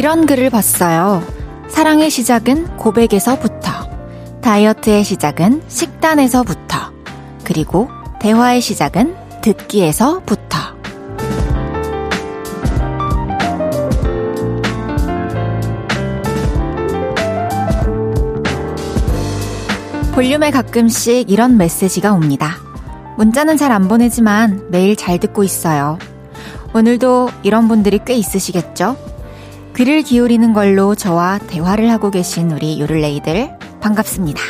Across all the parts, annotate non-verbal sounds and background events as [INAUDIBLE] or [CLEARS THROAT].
이런 글을 봤어요. 사랑의 시작은 고백에서부터. 다이어트의 시작은 식단에서부터. 그리고 대화의 시작은 듣기에서부터. 볼륨에 가끔씩 이런 메시지가 옵니다. 문자는 잘 안 보내지만 매일 잘 듣고 있어요. 오늘도 이런 분들이 꽤 있으시겠죠? 귀를 기울이는 걸로 저와 대화를 하고 계신 우리 요를레이들 반갑습니다.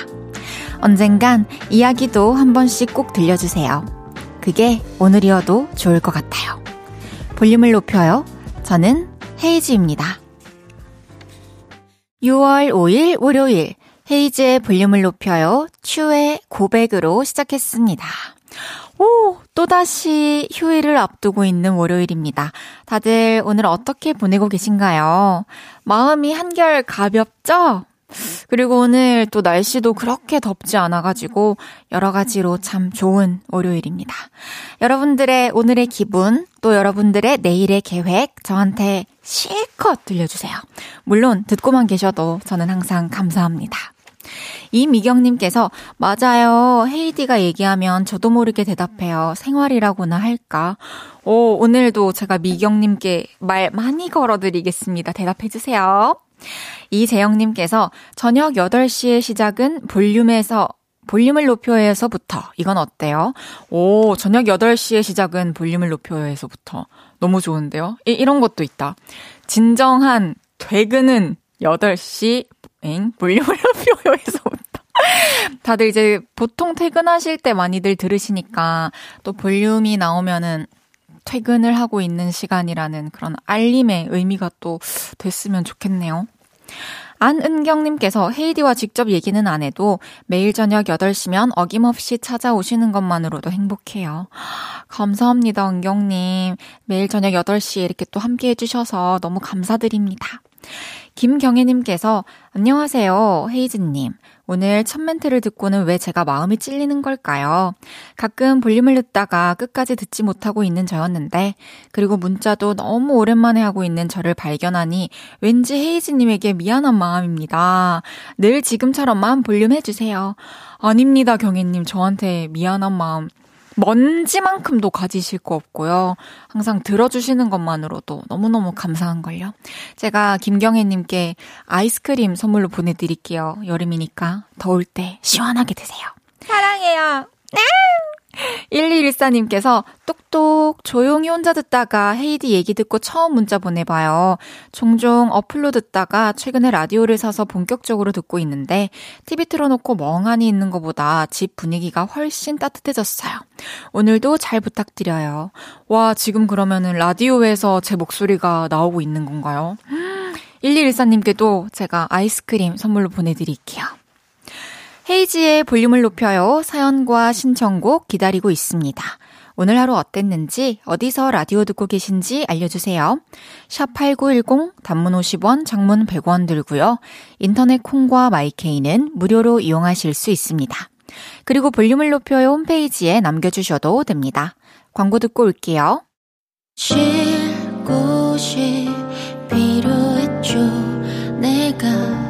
언젠간 이야기도 한 번씩 꼭 들려주세요. 그게 오늘이어도 좋을 것 같아요. 볼륨을 높여요. 저는 헤이즈입니다. 6월 5일 월요일 헤이즈의 볼륨을 높여요. 추의 고백으로 시작했습니다. 오, 또다시 휴일을 앞두고 있는 월요일입니다. 다들 오늘 어떻게 보내고 계신가요? 마음이 한결 가볍죠? 그리고 오늘 또 날씨도 그렇게 덥지 않아가지고 여러 가지로 참 좋은 월요일입니다. 여러분들의 오늘의 기분, 또 여러분들의 내일의 계획 저한테 실컷 들려주세요. 물론 듣고만 계셔도 저는 항상 감사합니다. 이미경님께서 맞아요. 헤이디가 얘기하면 저도 모르게 대답해요. 생활이라고나 할까? 오, 오늘도 제가 미경님께 말 많이 걸어드리겠습니다. 대답해주세요. 이재영님께서 저녁 8시의 시작은 볼륨에서 볼륨을 높여서부터 이건 어때요? 오, 저녁 8시의 시작은 볼륨을 높여서부터 너무 좋은데요? 이, 이런 것도 있다. 진정한 퇴근은 8시 엥? 볼륨을 높여요에서부터. [LAUGHS] 다들 이제 보통 퇴근하실 때 많이들 들으시니까 또 볼륨이 나오면은 퇴근을 하고 있는 시간이라는 그런 알림의 의미가 또 됐으면 좋겠네요. 안은경님께서 헤이디와 직접 얘기는 안 해도 매일 저녁 8시면 어김없이 찾아오시는 것만으로도 행복해요. [GASPS] 감사합니다, 은경님. 매일 저녁 8시에 이렇게 또 함께 해주셔서 너무 감사드립니다. 김경애님께서 안녕하세요, 헤이즈님. 오늘 첫 멘트를 듣고는 왜 제가 마음이 찔리는 걸까요? 가끔 볼륨을 듣다가 끝까지 듣지 못하고 있는 저였는데, 그리고 문자도 너무 오랜만에 하고 있는 저를 발견하니 왠지 헤이즈님에게 미안한 마음입니다. 늘 지금처럼만 볼륨 해주세요. 아닙니다, 경혜님. 저한테 미안한 마음 먼지만큼도 가지실 거 없고요. 항상 들어주시는 것만으로도 너무너무 감사한걸요. 제가 김경혜님께 아이스크림 선물로 보내드릴게요. 여름이니까 더울 때 시원하게 드세요. 사랑해요. 1214님께서 똑똑 조용히 혼자 듣다가 헤이디 얘기 듣고 처음 문자 보내봐요. 종종 어플로 듣다가 최근에 라디오를 사서 본격적으로 듣고 있는데 TV 틀어놓고 멍하니 있는 것보다 집 분위기가 훨씬 따뜻해졌어요. 오늘도 잘 부탁드려요. 와, 지금 그러면은 라디오에서 제 목소리가 나오고 있는 건가요? 1214님께도 제가 아이스크림 선물로 보내드릴게요. 헤이지의 볼륨을 높여요. 사연과 신청곡 기다리고 있습니다. 오늘 하루 어땠는지, 어디서 라디오 듣고 계신지 알려주세요. 샵 8910, 단문 50원, 장문 100원 들고요. 인터넷 콩과 마이케이는 무료로 이용하실 수 있습니다. 그리고 볼륨을 높여요 홈페이지에 남겨주셔도 됩니다. 광고 듣고 올게요. 쉴 곳이 필요했죠. 내가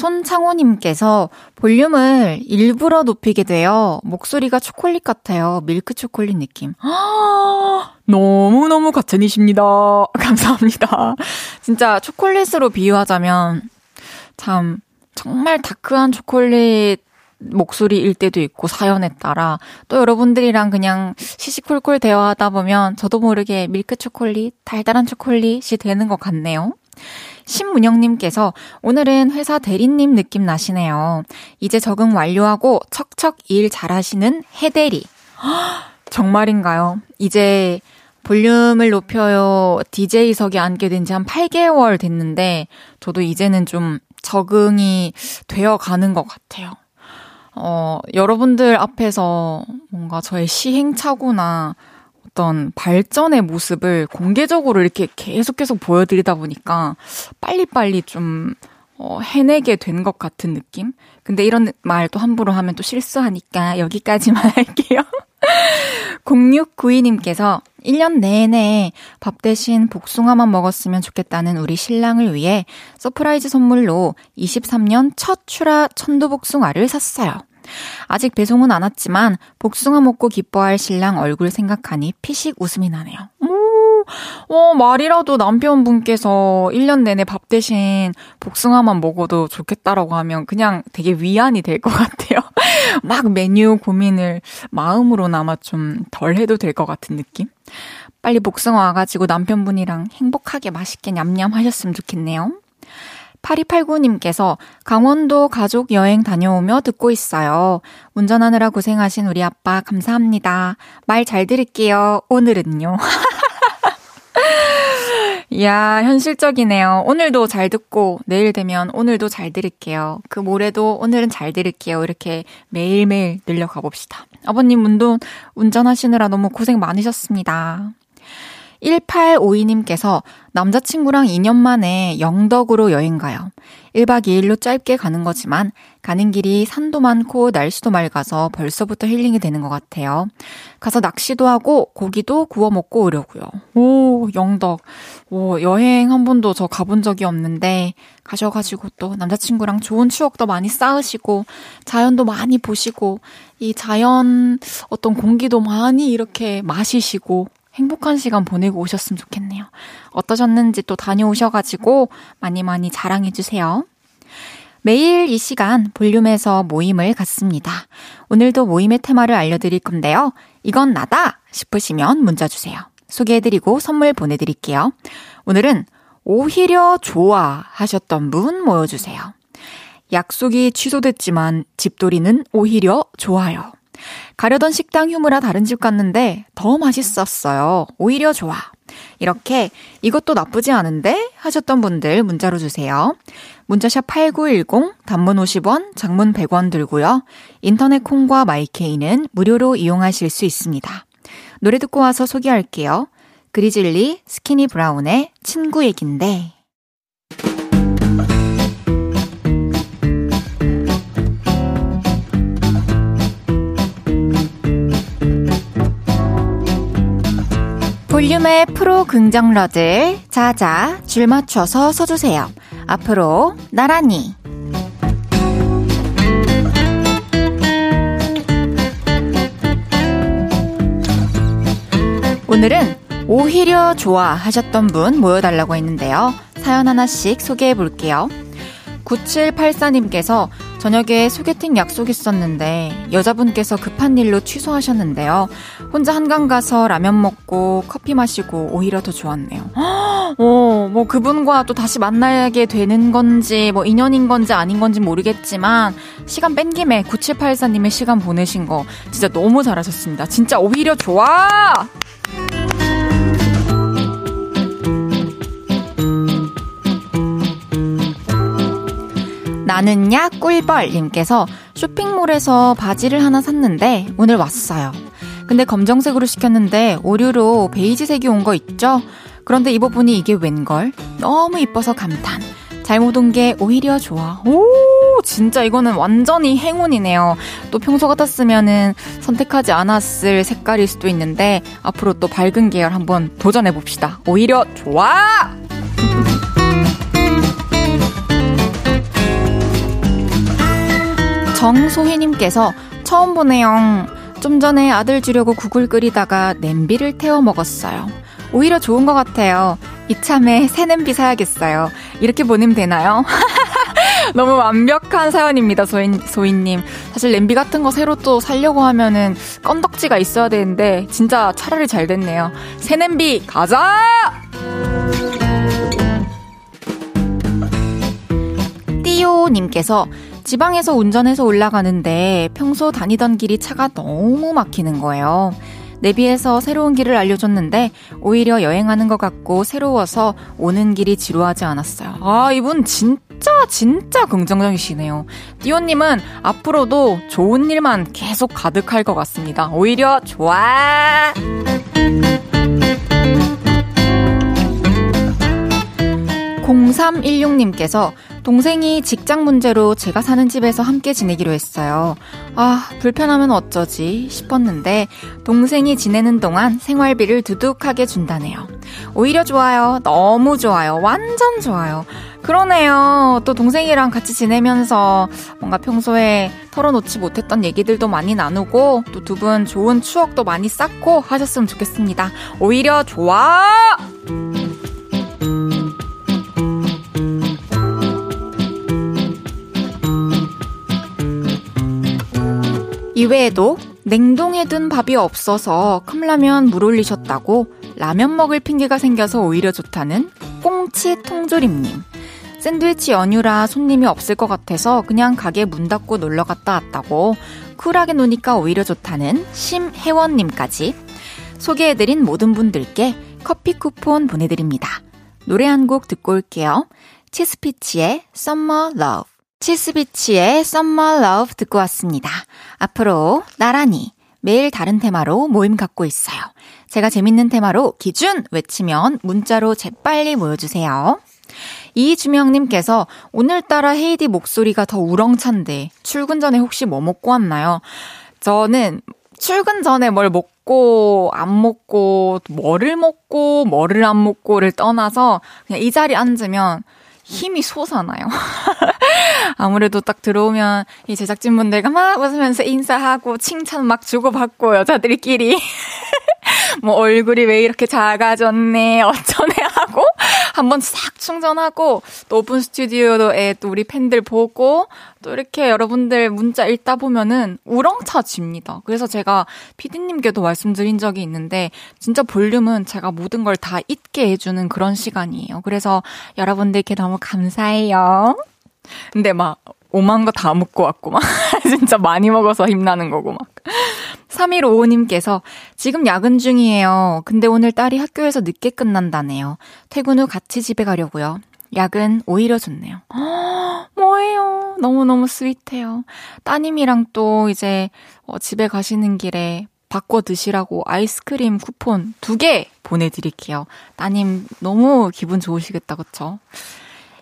손창호님께서 볼륨을 일부러 높이게 돼요. 목소리가 초콜릿 같아요. 밀크 초콜릿 느낌. [GASPS] 너무너무 가천이십니다. [LAUGHS] 감사합니다. 진짜 초콜릿으로 비유하자면 참 정말 다크한 초콜릿 목소리일 때도 있고 사연에 따라 또 여러분들이랑 그냥 시시콜콜 대화하다 보면 저도 모르게 밀크 초콜릿, 달달한 초콜릿이 되는 것 같네요. 신문영님께서 오늘은 회사 대리님 느낌 나시네요. 이제 적응 완료하고 척척 일 잘하시는 해대리. 정말인가요? 이제 볼륨을 높여요. DJ석에 앉게 된 지 한 8개월 됐는데, 저도 이제는 좀 적응이 되어 가는 것 같아요. 어, 여러분들 앞에서 뭔가 저의 시행착오나 어떤 발전의 모습을 공개적으로 이렇게 계속 계속 보여드리다 보니까 빨리빨리 좀 어, 해내게 된 것 같은 느낌? 근데 이런 말 또 함부로 하면 또 실수하니까 여기까지만 [LAUGHS] 할게요. 0692님께서 1년 내내 밥 대신 복숭아만 먹었으면 좋겠다는 우리 신랑을 위해 서프라이즈 선물로 23년 첫 출하 천도복숭아를 샀어요. 아직 배송은 안 왔지만 복숭아 먹고 기뻐할 신랑 얼굴 생각하니 피식 웃음이 나네요. 오, 어, 말이라도 남편분께서 1년 내내 밥 대신 복숭아만 먹어도 좋겠다라고 하면 그냥 되게 위안이 될 것 같아요. [LAUGHS] 막 메뉴 고민을 마음으로나마 좀 덜 해도 될 것 같은 느낌? 빨리 복숭아 와가지고 남편분이랑 행복하게 맛있게 냠냠 하셨으면 좋겠네요. 8289님께서 강원도 가족 여행 다녀오며 듣고 있어요. 운전하느라 고생하신 우리 아빠 감사합니다. 말 잘 들을게요. 오늘은요. [LAUGHS] 이야, 현실적이네요. 오늘도 잘 듣고, 내일 되면 오늘도 잘 들을게요. 그 모레도 오늘은 잘 들을게요. 이렇게 매일매일 늘려가 봅시다. 아버님 운동, 운전하시느라 너무 고생 많으셨습니다. 1852님께서 남자친구랑 2년 만에 영덕으로 여행 가요. 1박 2일로 짧게 가는 거지만 가는 길이 산도 많고 날씨도 맑아서 벌써부터 힐링이 되는 것 같아요. 가서 낚시도 하고 고기도 구워 먹고 오려고요. 오, 영덕. 오, 여행 한 번도 저 가본 적이 없는데 가셔가지고 또 남자친구랑 좋은 추억도 많이 쌓으시고 자연도 많이 보시고 이 자연 어떤 공기도 많이 이렇게 마시시고 행복한 시간 보내고 오셨으면 좋겠네요. 어떠셨는지 또 다녀오셔가지고 많이 많이 자랑해주세요. 매일 이 시간 볼륨에서 모임을 갖습니다. 오늘도 모임의 테마를 알려드릴 건데요. 이건 나다 싶으시면 문자 주세요. 소개해드리고 선물 보내드릴게요. 오늘은 오히려 좋아 하셨던 분 모여주세요. 약속이 취소됐지만 집돌이는 오히려 좋아요. 가려던 식당 휴무라 다른 집 갔는데 더 맛있었어요. 오히려 좋아. 이렇게 이것도 나쁘지 않은데 하셨던 분들 문자로 주세요. 문자샵 8910 단문 50원, 장문 100원 들고요. 인터넷 콩과 마이케이는 무료로 이용하실 수 있습니다. 노래 듣고 와서 소개할게요. 그리즐리 스키니 브라운의 친구 얘긴데 볼륨의 프로 긍정러들 자자 줄 맞춰서 서주세요. 앞으로 나란히 오늘은 오히려 좋아 하셨던 분 모여달라고 했는데요. 사연 하나씩 소개해 볼게요. 9784님께서 저녁에 소개팅 약속 있었는데 여자분께서 급한 일로 취소하셨는데요. 혼자 한강 가서 라면 먹고 커피 마시고 오히려 더 좋았네요. [GASPS] 어, 뭐 그분과 또 다시 만나게 되는 건지 뭐 인연인 건지 아닌 건지 모르겠지만 시간 뺀 김에 9784님의 시간 보내신 거 진짜 너무 잘하셨습니다. 진짜 오히려 좋아! 나는야 꿀벌님께서 쇼핑몰에서 바지를 하나 샀는데 오늘 왔어요. 근데 검정색으로 시켰는데 오류로 베이지색이 온 거 있죠? 그런데 입어보니 이게 웬걸? 너무 이뻐서 감탄. 잘못 온 게 오히려 좋아. 오, 진짜 이거는 완전히 행운이네요. 또 평소 같았으면은 선택하지 않았을 색깔일 수도 있는데 앞으로 또 밝은 계열 한번 도전해 봅시다. 오히려 좋아! 정소희님께서 처음 보네요. 좀 전에 아들 주려고 국을 끓이다가 냄비를 태워 먹었어요. 오히려 좋은 것 같아요. 이참에 새 냄비 사야겠어요. 이렇게 보내면 되나요? [LAUGHS] 너무 완벽한 사연입니다, 소인, 소인님. 사실 냄비 같은 거 새로 또 살려고 하면은 건덕지가 있어야 되는데, 진짜 차라리 잘 됐네요. 새 냄비, 가자! 띠오님께서 지방에서 운전해서 올라가는데 평소 다니던 길이 차가 너무 막히는 거예요. 내비에서 새로운 길을 알려줬는데 오히려 여행하는 것 같고 새로워서 오는 길이 지루하지 않았어요. 아, 이분 진짜 진짜 긍정적이시네요. 띠오님은 앞으로도 좋은 일만 계속 가득할 것 같습니다. 오히려 좋아! 0316님께서 동생이 직장 문제로 제가 사는 집에서 함께 지내기로 했어요. 아, 불편하면 어쩌지 싶었는데 동생이 지내는 동안 생활비를 두둑하게 준다네요. 오히려 좋아요. 너무 좋아요. 완전 좋아요. 그러네요. 또 동생이랑 같이 지내면서 뭔가 평소에 털어놓지 못했던 얘기들도 많이 나누고 또 두 분 좋은 추억도 많이 쌓고 하셨으면 좋겠습니다. 오히려 좋아! 이외에도 냉동해 둔 밥이 없어서 컵라면 물 올리셨다고 라면 먹을 핑계가 생겨서 오히려 좋다는 꽁치 통조림님. 샌드위치 연휴라 손님이 없을 것 같아서 그냥 가게 문 닫고 놀러 갔다 왔다고 쿨하게 노니까 오히려 좋다는 심혜원님까지 소개해드린 모든 분들께 커피 쿠폰 보내드립니다. 노래 한 곡 듣고 올게요. 치스피치의 Summer Love. 치스비치의 Summer 듣고 왔습니다. 앞으로 나란히 매일 다른 테마로 모임 갖고 있어요. 제가 재밌는 테마로 기준 외치면 문자로 재빨리 모여주세요. 이주명님께서 오늘따라 헤이디 목소리가 더 우렁찬데 출근 전에 혹시 뭐 먹고 왔나요? 저는 출근 전에 뭘 먹고 안 먹고 뭐를 먹고 뭐를 안 먹고를 떠나서 그냥 이 자리에 앉으면 힘이 솟아나요. [LAUGHS] 아무래도 딱 들어오면 이 제작진분들과 막 웃으면서 인사하고 칭찬 막 주고받고 여자들끼리 [LAUGHS] 뭐 얼굴이 왜 이렇게 작아졌네 어쩌네 하고 한번 싹 충전하고 또 오픈 스튜디오에 또 우리 팬들 보고 또 이렇게 여러분들 문자 읽다 보면은 우렁차집니다. 그래서 제가 피디님께도 말씀드린 적이 있는데 진짜 볼륨은 제가 모든 걸 다 잊게 해주는 그런 시간이에요. 그래서 여러분들께 너무 감사해요. 근데 막 5만 거 다 먹고 왔고 막 [LAUGHS] 진짜 많이 먹어서 힘나는 거고 막 3155님께서 지금 야근 중이에요. 근데 오늘 딸이 학교에서 늦게 끝난다네요. 퇴근 후 같이 집에 가려고요. 야근 오히려 좋네요. 허, [GASPS] 뭐예요? 너무너무 스윗해요. 따님이랑 또 이제 어, 집에 가시는 길에 바꿔 드시라고 아이스크림 쿠폰 두 개 보내드릴게요. 따님 너무 기분 좋으시겠다, 그쵸?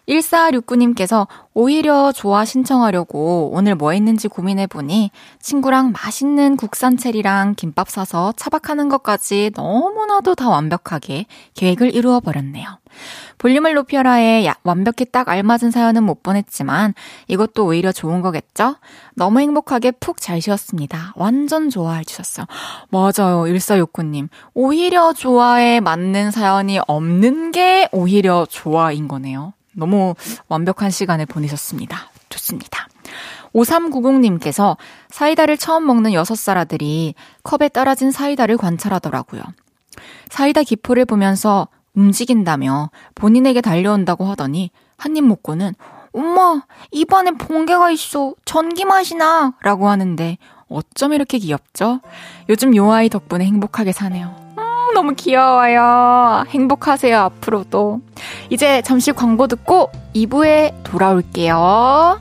1469님께서 오히려 좋아 신청하려고 오늘 뭐 했는지 고민해보니 친구랑 맛있는 국산 체리랑 김밥 사서 차박하는 것까지 너무나도 다 완벽하게 계획을 이루어버렸네요. 볼륨을 높여라에 완벽히 딱 알맞은 사연은 못 보냈지만 이것도 오히려 좋은 거겠죠? 너무 행복하게 푹 잘 쉬었습니다. 완전 좋아해 주셨어요. 맞아요. 1469님. 오히려 좋아에 맞는 사연이 없는 게 오히려 좋아인 거네요. 너무 완벽한 시간을 보내셨습니다. 좋습니다. 5390님께서 사이다를 처음 먹는 6살 아들이 컵에 떨어진 사이다를 관찰하더라고요. 사이다 기포를 보면서 움직인다며 본인에게 달려온다고 하더니 한 입 먹고는 엄마 입안에 번개가 있어 전기 맛이 나 라고 하는데 어쩜 이렇게 귀엽죠? 요즘 요 아이 덕분에 행복하게 사네요. 너무 귀여워요. 행복하세요, 앞으로도. 이제 잠시 광고 듣고 2부에 돌아올게요.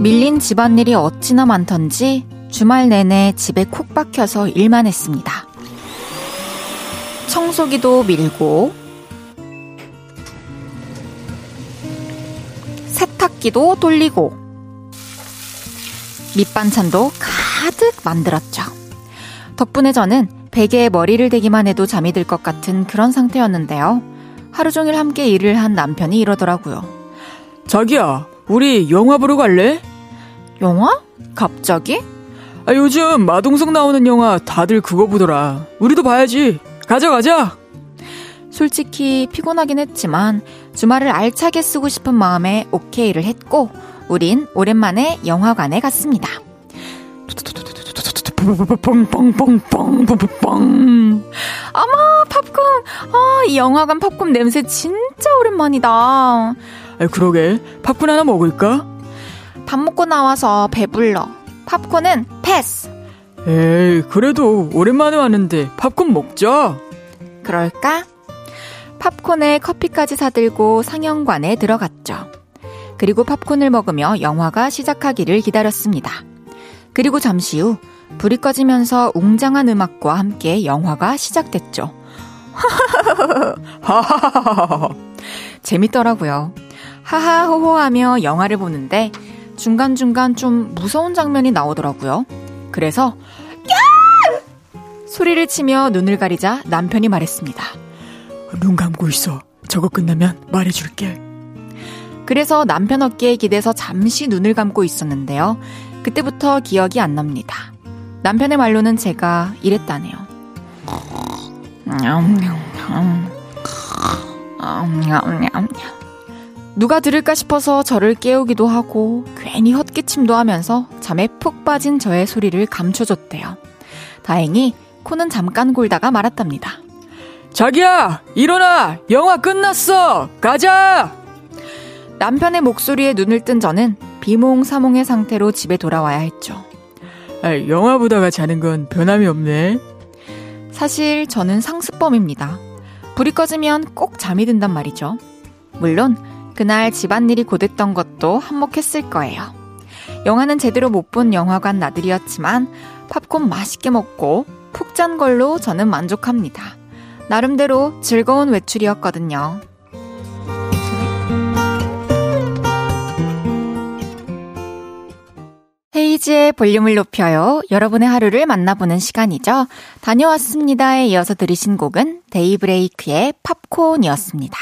밀린 집안일이 어찌나 많던지 주말 내내 집에 콕 박혀서 일만 했습니다. 청소기도 밀고, 세탁기도 돌리고, 밑반찬도 가득 만들었죠. 덕분에 저는 베개에 머리를 대기만 해도 잠이 들 것 같은 그런 상태였는데요. 하루 종일 함께 일을 한 남편이 이러더라고요. 자기야, 우리 영화 보러 갈래? 영화? 갑자기? 아, 요즘 마동석 나오는 영화 다들 그거 보더라. 우리도 봐야지. 가자, 가자! 솔직히 피곤하긴 했지만 주말을 알차게 쓰고 싶은 마음에 오케이를 했고 우린 오랜만에 영화관에 갔습니다. 아마 팝콘! 아, 이 영화관 팝콘 냄새 진짜 오랜만이다. 아, 그러게. 팝콘 하나 먹을까? 밥 먹고 나와서 배불러. 팝콘은 패스. 에이, 그래도 오랜만에 왔는데 팝콘 먹자. 그럴까? 팝콘에 커피까지 사들고 상영관에 들어갔죠. 그리고 팝콘을 먹으며 영화가 시작하기를 기다렸습니다. 그리고 잠시 후 불이 꺼지면서 웅장한 음악과 함께 영화가 시작됐죠. [LAUGHS] 재밌더라고요. 하하호호하며 영화를 보는데 중간중간 좀 무서운 장면이 나오더라고요. 그래서 야! 소리를 치며 눈을 가리자 남편이 말했습니다. 눈 감고 있어. 저거 끝나면 말해줄게. 그래서 남편 어깨에 기대서 잠시 눈을 감고 있었는데요. 그때부터 기억이 안 납니다. 남편의 말로는 제가 이랬다네요. 누가 들을까 싶어서 저를 깨우기도 하고 괜히 헛기침도 하면서 잠에 푹 빠진 저의 소리를 감춰줬대요. 다행히 코는 잠깐 골다가 말았답니다. 자기야, 일어나! 영화 끝났어! 가자! 남편의 목소리에 눈을 뜬 저는 비몽사몽의 상태로 집에 돌아와야 했죠. 아, 영화 보다가 자는 건 변함이 없네. 사실 저는 상습범입니다. 불이 꺼지면 꼭 잠이 든단 말이죠. 물론 그날 집안일이 고됐던 것도 한몫했을 거예요. 영화는 제대로 못 본 영화관 나들이었지만 팝콘 맛있게 먹고 푹 잔 걸로 저는 만족합니다. 나름대로 즐거운 외출이었거든요. 헤이지의 볼륨을 높여요. 여러분의 하루를 만나보는 시간이죠. 다녀왔습니다에 이어서 들으신 곡은 데이브레이크의 팝콘이었습니다.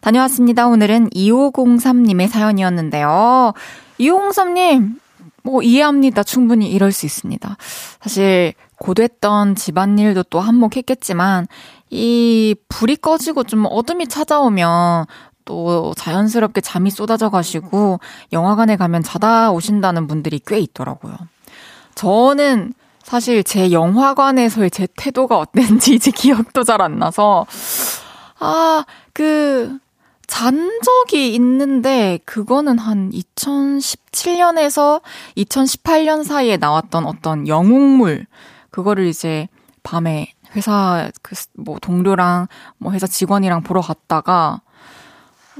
다녀왔습니다. 오늘은 2503님의 사연이었는데요. 2503님, 뭐 이해합니다. 충분히 이럴 수 있습니다. 사실 고됐던 집안일도 또 한몫했겠지만 이 불이 꺼지고 좀 어둠이 찾아오면 또 자연스럽게 잠이 쏟아져 가시고 영화관에 가면 자다 오신다는 분들이 꽤 있더라고요. 저는 사실 제 영화관에서의 제 태도가 어땠는지 이제 [LAUGHS] 기억도 잘 안 나서 아, 그 잔 적이 있는데 그거는 한 2017년에서 2018년 사이에 나왔던 어떤 영웅물 그거를 이제 밤에 회사 그 뭐 동료랑 뭐 회사 직원이랑 보러 갔다가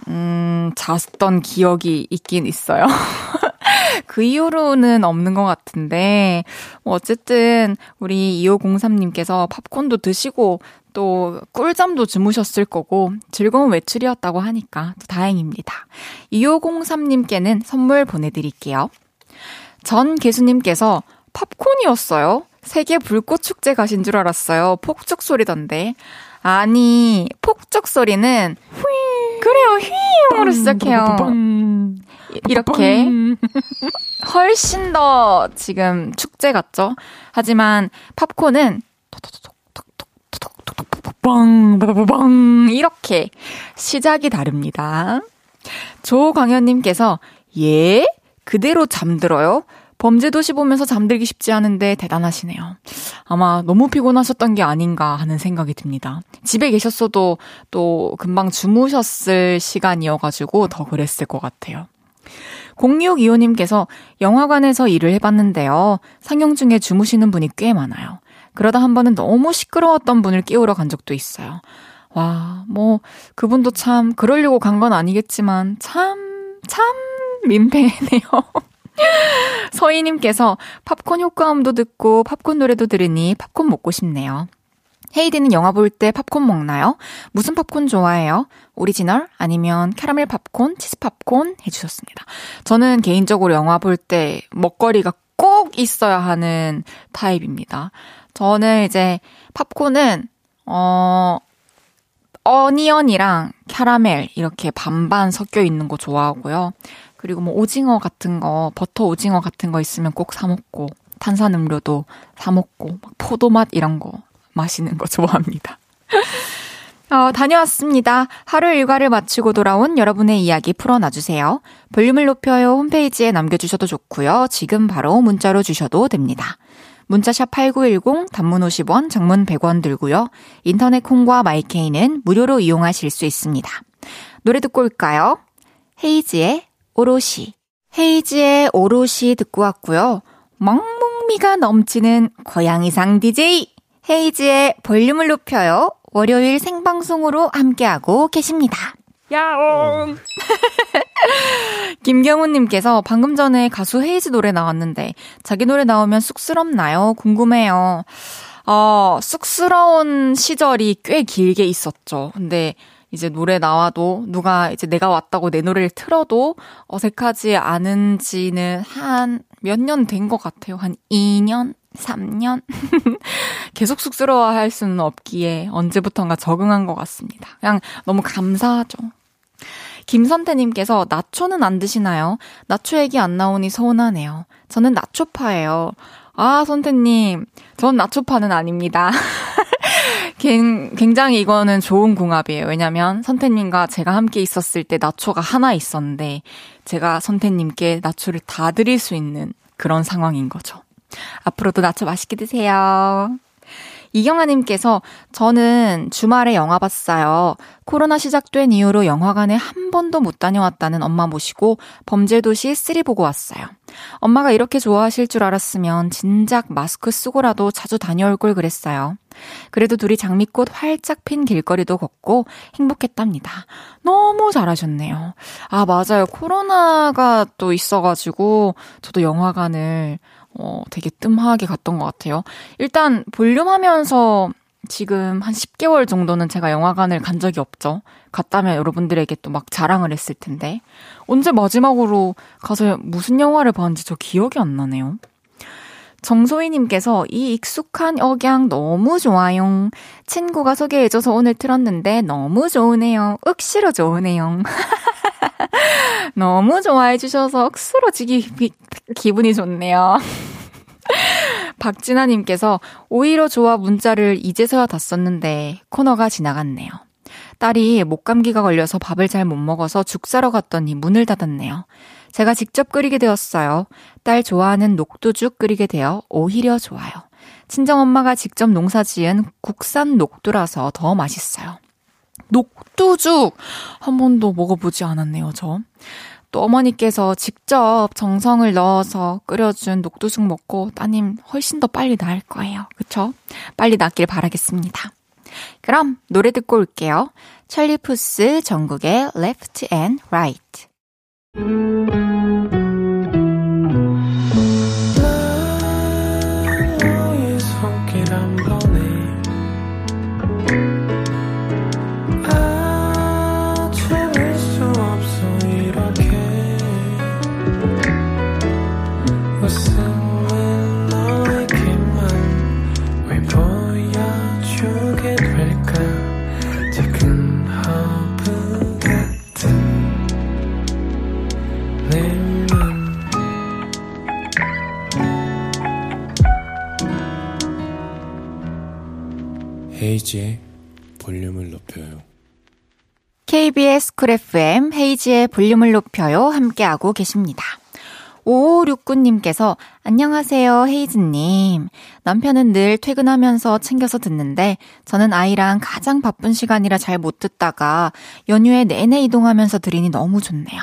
음, 잤던 기억이 있긴 있어요. [LAUGHS] 그 이후로는 없는 것 같은데, 뭐 어쨌든, 우리 2503님께서 팝콘도 드시고, 또 꿀잠도 주무셨을 거고, 즐거운 외출이었다고 하니까 또 다행입니다. 2503님께는 선물 보내드릴게요. 전 개수님께서 팝콘이었어요? 세계 불꽃 축제 가신 줄 알았어요. 폭죽 소리던데. 아니, 폭죽 소리는 휘 그래요, 휘으로 시작해요. 이렇게 [LAUGHS] 훨씬 더 지금 축제 같죠? 하지만 팝콘은 빵 이렇게 시작이 다릅니다. 조광현님께서 예 그대로 잠들어요. 범죄도시 보면서 잠들기 쉽지 않은데 대단하시네요. 아마 너무 피곤하셨던 게 아닌가 하는 생각이 듭니다. 집에 계셨어도 또 금방 주무셨을 시간이어가지고 더 그랬을 것 같아요. 0625님께서 영화관에서 일을 해봤는데요. 상영 중에 주무시는 분이 꽤 많아요. 그러다 한 번은 너무 시끄러웠던 분을 깨우러 간 적도 있어요. 와, 뭐, 그분도 참, 그러려고 간 건 아니겠지만, 참, 참, 민폐네요. [LAUGHS] 서희님께서 팝콘 효과음도 듣고 팝콘 노래도 들으니 팝콘 먹고 싶네요. 헤이즈는 영화 볼 때 팝콘 먹나요? 무슨 팝콘 좋아해요? 오리지널? 아니면 캐러멜 팝콘? 치즈 팝콘? 해주셨습니다. 저는 개인적으로 영화 볼 때 먹거리가 꼭 있어야 하는 타입입니다. 저는 이제 팝콘은, 어, onion이랑 캐러멜 이렇게 반반 섞여 있는 거 좋아하고요. 그리고 뭐 오징어 같은 거, 버터 오징어 같은 거 있으면 꼭 사 먹고, 탄산음료도 사 먹고, 포도맛 이런 거 마시는 거 [LAUGHS] 좋아합니다. 어, 다녀왔습니다. 하루 일과를 마치고 돌아온 여러분의 이야기 풀어놔주세요. 볼륨을 높여요 홈페이지에 남겨주셔도 좋고요. 지금 바로 문자로 주셔도 됩니다. 문자샵 8910, 단문 50원, 장문 100원 들고요. 인터넷 콩과 마이케이는 무료로 이용하실 수 있습니다. 노래 듣고 올까요? 헤이지의 오롯이. 헤이지의 오롯이 듣고 왔고요. 멍멍미가 넘치는 고양이상 DJ 헤이지의 볼륨을 높여요. 월요일 생방송으로 함께하고 계십니다. 야옹! [LAUGHS] 김경훈님께서 방금 전에 가수 헤이즈 노래 나왔는데 자기 노래 나오면 쑥스럽나요? 궁금해요. 어, 쑥스러운 시절이 꽤 길게 있었죠. 근데 이제 노래 나와도 누가 이제 내가 왔다고 내 노래를 틀어도 어색하지 않은지는 한 몇 년 된 것 같아요. 한 2년? 3년? [LAUGHS] 계속 쑥스러워 할 수는 없기에 언제부턴가 적응한 것 같습니다. 그냥 너무 감사하죠. 김선태님께서 나초는 안 드시나요? 나초 얘기 안 나오니 서운하네요. 저는 나초파예요. 아, 선태님. 전 나초파는 아닙니다. [LAUGHS] 굉장히 이거는 좋은 궁합이에요. 왜냐면 선태님과 제가 함께 있었을 때 나초가 하나 있었는데 제가 선태님께 나초를 다 드릴 수 있는 그런 상황인 거죠. 앞으로도 나초 맛있게 드세요. 이경아님께서 저는 주말에 영화 봤어요. 코로나 시작된 이후로 영화관에 한 번도 못 다녀왔다는 엄마 모시고 범죄도시 3 보고 왔어요. 엄마가 이렇게 좋아하실 줄 알았으면 진작 마스크 쓰고라도 자주 다녀올 걸 그랬어요. 그래도 둘이 장미꽃 활짝 핀 길거리도 걷고 행복했답니다. 너무 잘하셨네요. 아, 맞아요. 코로나가 또 있어가지고 저도 영화관을 어, 되게 뜸하게 갔던 것 같아요. 일단 볼륨 하면서 지금 한 10개월 정도는 제가 영화관을 간 적이 없죠. 갔다면 여러분들에게 또 막 자랑을 했을 텐데. 언제 마지막으로 가서 무슨 영화를 봤는지 저 기억이 안 나네요. 정소희님께서 이 익숙한 억양 너무 좋아요. 친구가 소개해줘서 오늘 틀었는데 너무 좋으네요. 억시로 좋으네요. [LAUGHS] [LAUGHS] 너무 좋아해 주셔서 억수로 지기 기분이 좋네요. [LAUGHS] 박진아님께서 오히려 좋아 문자를 이제서야 다 썼는데 코너가 지나갔네요. 딸이 목감기가 걸려서 밥을 잘 못 먹어서 죽 사러 갔더니 문을 닫았네요. 제가 직접 끓이게 되었어요. 딸 좋아하는 녹두죽 끓이게 되어 오히려 좋아요. 친정 엄마가 직접 농사 지은 국산 녹두라서 더 맛있어요. 녹두죽! 한 번도 먹어보지 않았네요, 저. 또 어머니께서 직접 정성을 넣어서 끓여준 녹두죽 먹고 따님 훨씬 더 빨리 나을 거예요. 그쵸? 빨리 낫길 바라겠습니다. 그럼 노래 듣고 올게요. 찰리 푸스 전국의 Left and Right. 헤이즈의 볼륨을 높여요. KBS 쿨 FM 헤이즈의 볼륨을 높여요. 함께하고 계십니다. 5569님께서 안녕하세요, 헤이즈님. 남편은 늘 퇴근하면서 챙겨서 듣는데 저는 아이랑 가장 바쁜 시간이라 잘 못 듣다가 연휴에 내내 이동하면서 들으니 너무 좋네요.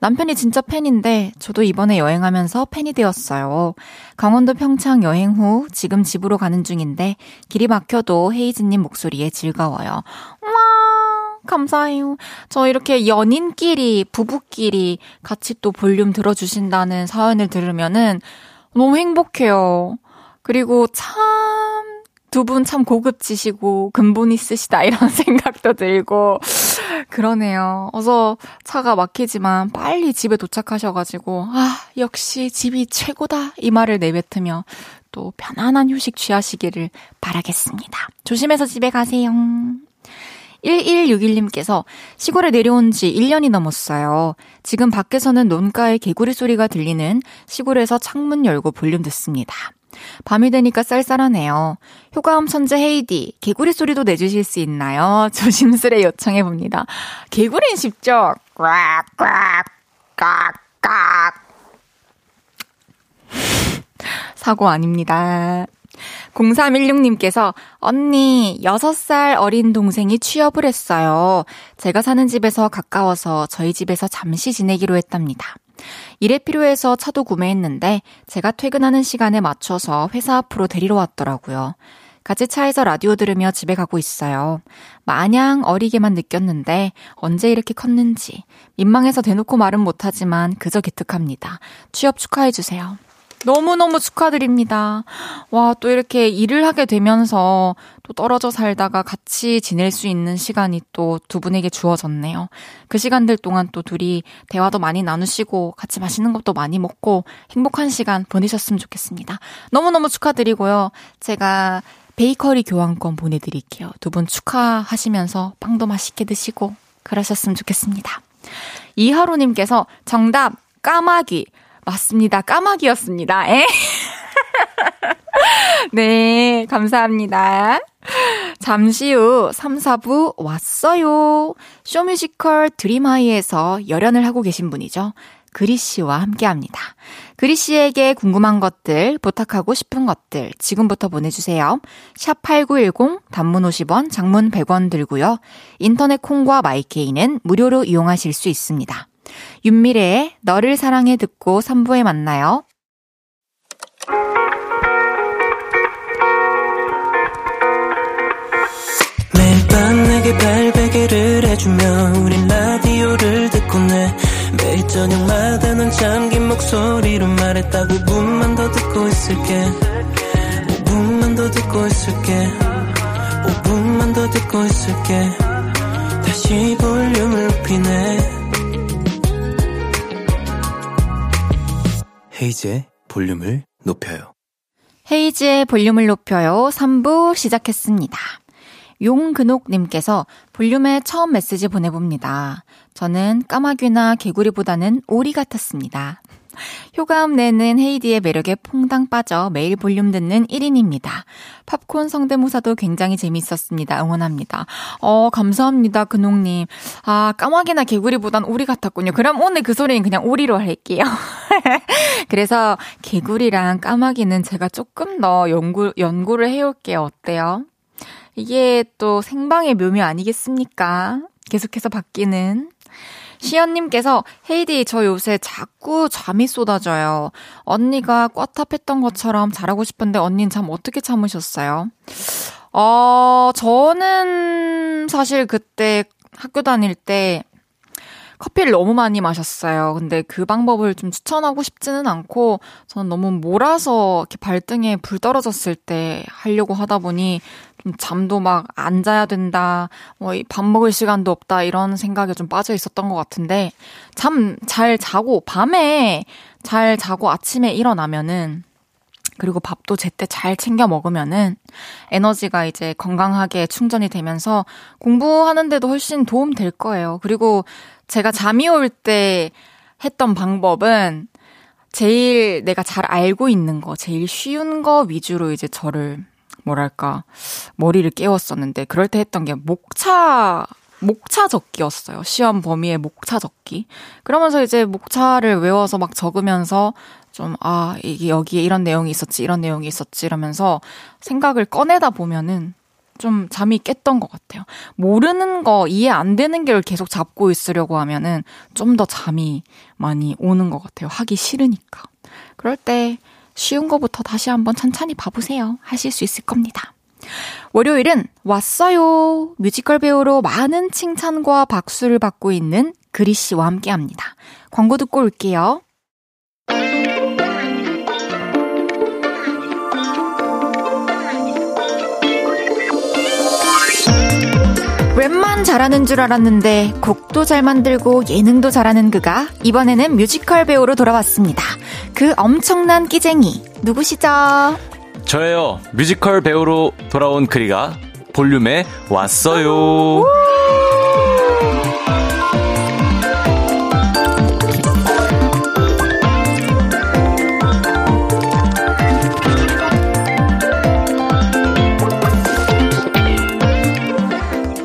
남편이 진짜 팬인데 저도 이번에 여행하면서 팬이 되었어요. 강원도 평창 여행 후 지금 집으로 가는 중인데 길이 막혀도 헤이즈님 목소리에 즐거워요. 와! 감사해요. 저 이렇게 연인끼리, 부부끼리 같이 또 볼륨 들어주신다는 사연을 들으면은 너무 행복해요. 그리고 참, 두 분 참 고급지시고 근본 있으시다 이런 [LAUGHS] 생각도 들고 그러네요. 어서 차가 막히지만 빨리 집에 도착하셔가지고 아 역시 집이 최고다 이 말을 내뱉으며 또 편안한 휴식 취하시기를 바라겠습니다. 조심해서 집에 가세요. 1161님께서 시골에 내려온 지 1년이 넘었어요. 지금 밖에서는 논가에 개구리 소리가 들리는 시골에서 창문 열고 볼륨 듣습니다. 밤이 되니까 쌀쌀하네요. 효과음 천재 헤이디, 개구리 소리도 내주실 수 있나요? [LAUGHS] 조심스레 요청해 봅니다. 개구리는 쉽죠? 꽉꽉, 깍깍. 사고 아닙니다. 0316님께서 언니 6살 어린 동생이 취업을 했어요. 제가 사는 집에서 가까워서 저희 집에서 잠시 지내기로 했답니다. 일에 필요해서 차도 구매했는데 제가 퇴근하는 시간에 맞춰서 회사 앞으로 데리러 왔더라고요. 같이 차에서 라디오 들으며 집에 가고 있어요. 마냥 어리게만 느꼈는데 언제 이렇게 컸는지 민망해서 대놓고 말은 못하지만 그저 기특합니다. 취업 축하해주세요. 너무너무 축하드립니다. 와, 또 이렇게 일을 하게 되면서 또 떨어져 살다가 같이 지낼 수 있는 시간이 또 두 분에게 주어졌네요. 그 시간들 동안 또 둘이 대화도 많이 나누시고 같이 맛있는 것도 많이 먹고 행복한 시간 보내셨으면 좋겠습니다. 너무너무 축하드리고요. 제가 베이커리 교환권 보내드릴게요. 두 분 축하하시면서 빵도 맛있게 드시고 그러셨으면 좋겠습니다. 이하로님께서 정답 까마귀 맞습니다. 까마귀였습니다. 에? [LAUGHS] 네, 감사합니다. 잠시 후 3, 4부 왔어요. 쇼뮤지컬 드림하이에서 열연을 하고 계신 분이죠. 그리 씨와 함께 합니다. 그리 씨에게 궁금한 것들, 부탁하고 싶은 것들 지금부터 보내주세요. 샵 8910, 단문 50원, 장문 100원 들고요. 인터넷 콩과 마이케이는 무료로 이용하실 수 있습니다. 윤미래의 너를 사랑해 듣고 3부에 만나요. 매일 밤 내게 발베개를 해주며 우린 라디오를 듣고 내 매일 저녁마다 넌 잠긴 목소리로 말했다 5분만 더 듣고 있을게. 5분만 더 듣고 있을게. 5분만 더 듣고 있을게. 다시 볼륨을 높이네 헤이즈의 볼륨을 높여요. 헤이즈의 볼륨을 높여요. 3부 시작했습니다. 용근옥님께서 볼륨에 처음 메시지 보내봅니다. 저는 까마귀나 개구리보다는 오리 같았습니다. 효과음 내는 헤이디의 매력에 퐁당 빠져 매일 볼륨 듣는 1인입니다. 팝콘 성대모사도 굉장히 재밌었습니다. 응원합니다. 어, 감사합니다. 근홍님. 아, 까마귀나 개구리보단 오리 같았군요. 그럼 오늘 그 소리는 그냥 오리로 할게요. [LAUGHS] 그래서 개구리랑 까마귀는 제가 조금 더 연구, 연구를 해올게요. 어때요? 이게 또 생방의 묘미 아니겠습니까? 계속해서 바뀌는. 시연님께서 헤이디 저 요새 자꾸 잠이 쏟아져요. 언니가 꽈탑했던 것처럼 잘하고 싶은데 언니는 잠 어떻게 참으셨어요? 어, 저는 사실 그때 학교 다닐 때 커피를 너무 많이 마셨어요. 근데 그 방법을 좀 추천하고 싶지는 않고 저는 너무 몰아서 이렇게 발등에 불 떨어졌을 때 하려고 하다 보니 좀 잠도 막 안 자야 된다, 뭐밥 먹을 시간도 없다 이런 생각에 좀 빠져 있었던 것 같은데 잠 잘 자고 밤에 잘 자고 아침에 일어나면은 그리고 밥도 제때 잘 챙겨 먹으면은 에너지가 이제 건강하게 충전이 되면서 공부하는데도 훨씬 도움 될 거예요. 그리고 제가 잠이 올 때 했던 방법은 제일 내가 잘 알고 있는 거, 제일 쉬운 거 위주로 이제 저를 뭐랄까 머리를 깨웠었는데 그럴 때 했던 게 목차 목차 적기였어요. 시험 범위의 목차 적기. 그러면서 이제 목차를 외워서 막 적으면서 좀, 아, 이게 여기에 이런 내용이 있었지, 이런 내용이 있었지, 이러면서 생각을 꺼내다 보면은 좀 잠이 깼던 것 같아요. 모르는 거, 이해 안 되는 걸 계속 잡고 있으려고 하면은 좀 더 잠이 많이 오는 것 같아요. 하기 싫으니까. 그럴 때 쉬운 거부터 다시 한번 천천히 봐보세요. 하실 수 있을 겁니다. 월요일은 왔어요. 뮤지컬 배우로 많은 칭찬과 박수를 받고 있는 그리 씨와 함께 합니다. 광고 듣고 올게요. 랩만 잘하는 줄 알았는데 곡도 잘 만들고 예능도 잘하는 그가 이번에는 뮤지컬 배우로 돌아왔습니다. 그 엄청난 끼쟁이 누구시죠? 저예요. 뮤지컬 배우로 돌아온 그리가 볼륨에 왔어요.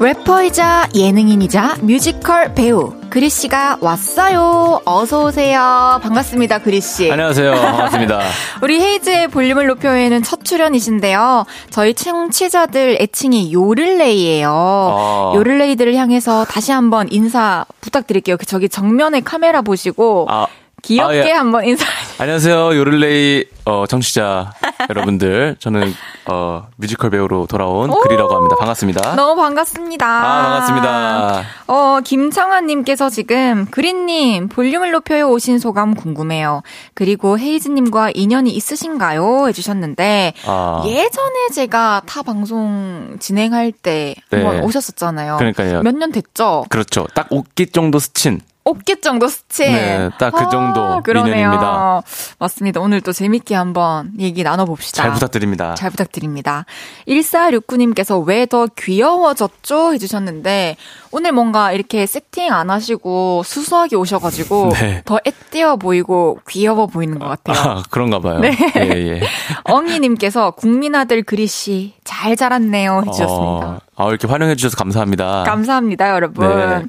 래퍼이자 예능인이자 뮤지컬 배우 그리 씨가 왔어요. 어서 오세요. 반갑습니다, 그리 씨. 안녕하세요. 반갑습니다. [LAUGHS] 우리 헤이즈의 볼륨을 높여요에는 첫 출연이신데요. 저희 청취자들 애칭이 요를레이예요. 아. 요를레이들을 향해서 다시 한번 인사 부탁드릴게요. 그 저기 정면에 카메라 보시고 아, 귀엽게 아, 예. 한번 인사. [LAUGHS] 안녕하세요. 요를레이 어, 청취자 [LAUGHS] 여러분들. 저는 어, 뮤지컬 배우로 돌아온 그리라고 합니다. 반갑습니다. 너무 반갑습니다. 아, 반갑습니다. 어, 김창환님께서 지금, 그린님, 볼륨을 높여요 오신 소감 궁금해요. 그리고 헤이즈님과 인연이 있으신가요? 해주셨는데, 아. 예전에 제가 타 방송 진행할 때 한번 네. 오셨었잖아요. 그러니까요. 몇 년 됐죠? 그렇죠. 딱 옷깃 정도 스친. 어깨 정도 스친. 네, 딱 그 정도 그러네요. 인연입니다. 맞습니다. 오늘 또 재밌게 한번 얘기 나눠봅시다. 잘 부탁드립니다. 잘 부탁드립니다. 1469님께서 왜 더 귀여워졌죠? 해주셨는데, 오늘 뭔가 이렇게 세팅 안 하시고 수수하게 오셔가지고, [LAUGHS] 네. 더 애띄어 보이고 귀여워 보이는 것 같아요. 아, 그런가 봐요. 네. 예, 예. [LAUGHS] 엉이님께서 국민아들 그리씨 잘 자랐네요. 해주셨습니다. 어, 아, 이렇게 활용해 주셔서 감사합니다. 감사합니다, 여러분. 네.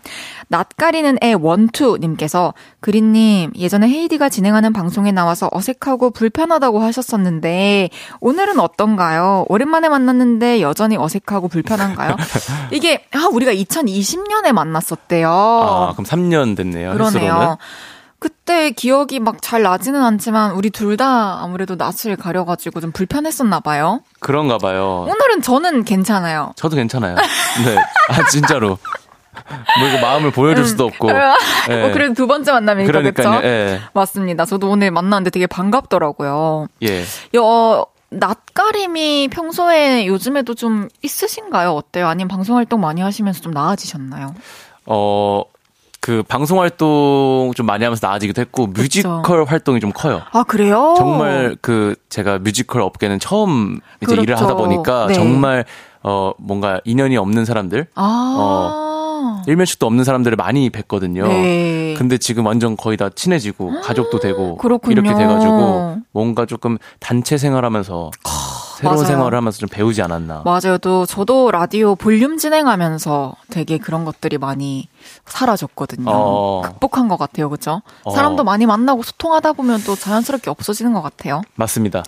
낯가리는 애 원투님께서 그린님 예전에 헤이디가 진행하는 방송에 나와서 어색하고 불편하다고 하셨었는데 오늘은 어떤가요? 오랜만에 만났는데 여전히 어색하고 불편한가요? [LAUGHS] 이게 아 우리가 2020년에 만났었대요. 아, 그럼 3년 됐네요. 횟수로는. 그때 기억이 막 잘 나지는 않지만 우리 둘 다 아무래도 낯을 가려가지고 좀 불편했었나 봐요. 그런가 봐요. 오늘은 저는 괜찮아요. 저도 괜찮아요. 네. 아, 진짜로. [LAUGHS] 뭐 이거 마음을 보여줄 수도 없고. 예. 어, 그래도 두 번째 만남이니까. 그렇죠? 예. 맞습니다. 저도 오늘 만났는데 되게 반갑더라고요. 예. 여, 낯가림이 평소에 요즘에도 좀 있으신가요? 어때요? 아니면 방송 활동 많이 하시면서 좀 나아지셨나요? 어, 그 방송 활동 좀 많이 하면서 나아지기도 했고 뮤지컬 활동이 좀 커요. 아, 그래요? 정말 그 제가 뮤지컬 업계는 처음 이제 그렇죠. 일을 하다 보니까 네. 정말 어 뭔가 인연이 없는 사람들, 아. 일면식도 없는 사람들을 많이 뵀거든요. 네. 근데 지금 완전 거의 다 친해지고 가족도 되고 그렇군요. 이렇게 돼가지고 뭔가 조금 단체 생활하면서 새로운 맞아요. 생활을 하면서 좀 배우지 않았나. 맞아요. 또 저도 라디오 볼륨 진행하면서 되게 그런 것들이 많이 사라졌거든요. 어. 극복한 것 같아요. 그죠? 어. 사람도 많이 만나고 소통하다 보면 또 자연스럽게 없어지는 것 같아요. 맞습니다.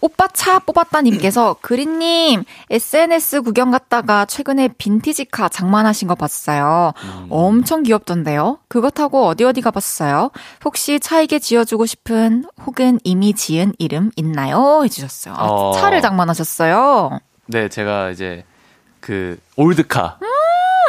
오빠 차 뽑았다님께서 [CLEARS THROAT] 그리님 SNS 구경 갔다가 최근에 vintage car 장만하신 거 봤어요. 음. 엄청 귀엽던데요. 그거 타고 어디 어디 가봤어요? 혹시 차에게 지어주고 싶은 혹은 이미 지은 이름 있나요? 해주셨어요. 아, 어. 차를 장만하셨어요. 네, 제가 이제 그 old car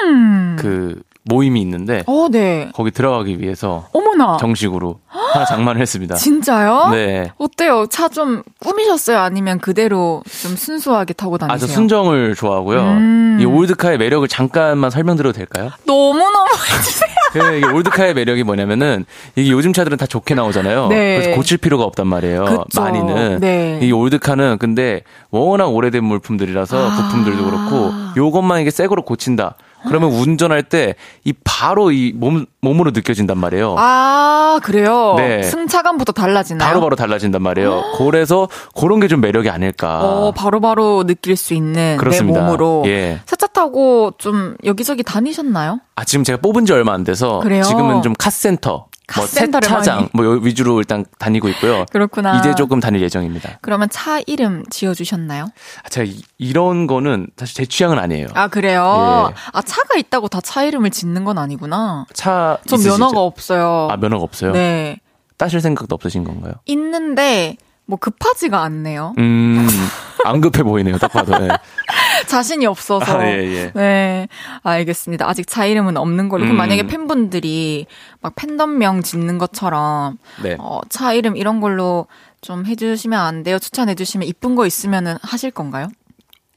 음. 그 모임이 있는데 어, 네. 거기 들어가기 위해서 어머나. 정식으로 하나 장만을 했습니다. 진짜요? 네. 어때요? 차 좀 꾸미셨어요? 아니면 그대로 좀 순수하게 타고 아, 다니세요? 저 순정을 좋아하고요. 음. 이 old car의 매력을 잠깐만 설명드려도 될까요? 너무너무 해주세요. 그 이게 old car의 매력이 뭐냐면은 이게 요즘 차들은 다 좋게 나오잖아요. 네. 그래서 고칠 필요가 없단 말이에요. 그쵸. 많이는. 네. 이 old car는 근데 워낙 오래된 물품들이라서 아. 부품들도 그렇고 요것만 이게 새 거로 고친다. 그러면 운전할 때 이 바로 이 몸, 몸으로 느껴진단 말이에요. 아, 그래요? 네. 승차감부터 달라지나요? 바로바로 달라진단 말이에요. 그래서 그런 게 좀 매력이 아닐까. 어, 바로바로 느낄 수 있는 그렇습니다. 내 몸으로. 예. 새차 타고 좀 여기저기 다니셨나요? 아, 지금 제가 뽑은 지 얼마 안 돼서 그래요? 지금은 좀 카센터, 뭐 세차장. 뭐요 위주로 일단 다니고 있고요. 그렇구나. 이제 조금 다닐 예정입니다. 그러면 차 이름 지어 주셨나요? 아, 제가 이- 이런 거는 사실 제 취향은 아니에요. 아, 그래요? 예. 아, 차가 있다고 다 차 이름을 짓는 건 아니구나. 차전 있으시죠? 면허가 없어요. 아 면허가 없어요? 네. 따실 생각도 없으신 건가요? 있는데, 뭐 급하지가 않네요. 음 [LAUGHS] 안 급해 보이네요, 딱 봐도. 네. [LAUGHS] 자신이 없어서. 아, 예, 예. 네. 알겠습니다. 아직 차 이름은 없는 걸로. 그럼 음. 만약에 팬분들이 막 팬덤명 짓는 것처럼 네. 어, 차 이름 이런 걸로 좀 해주시면 안 돼요? 추천해주시면 이쁜 거 있으면은 하실 건가요?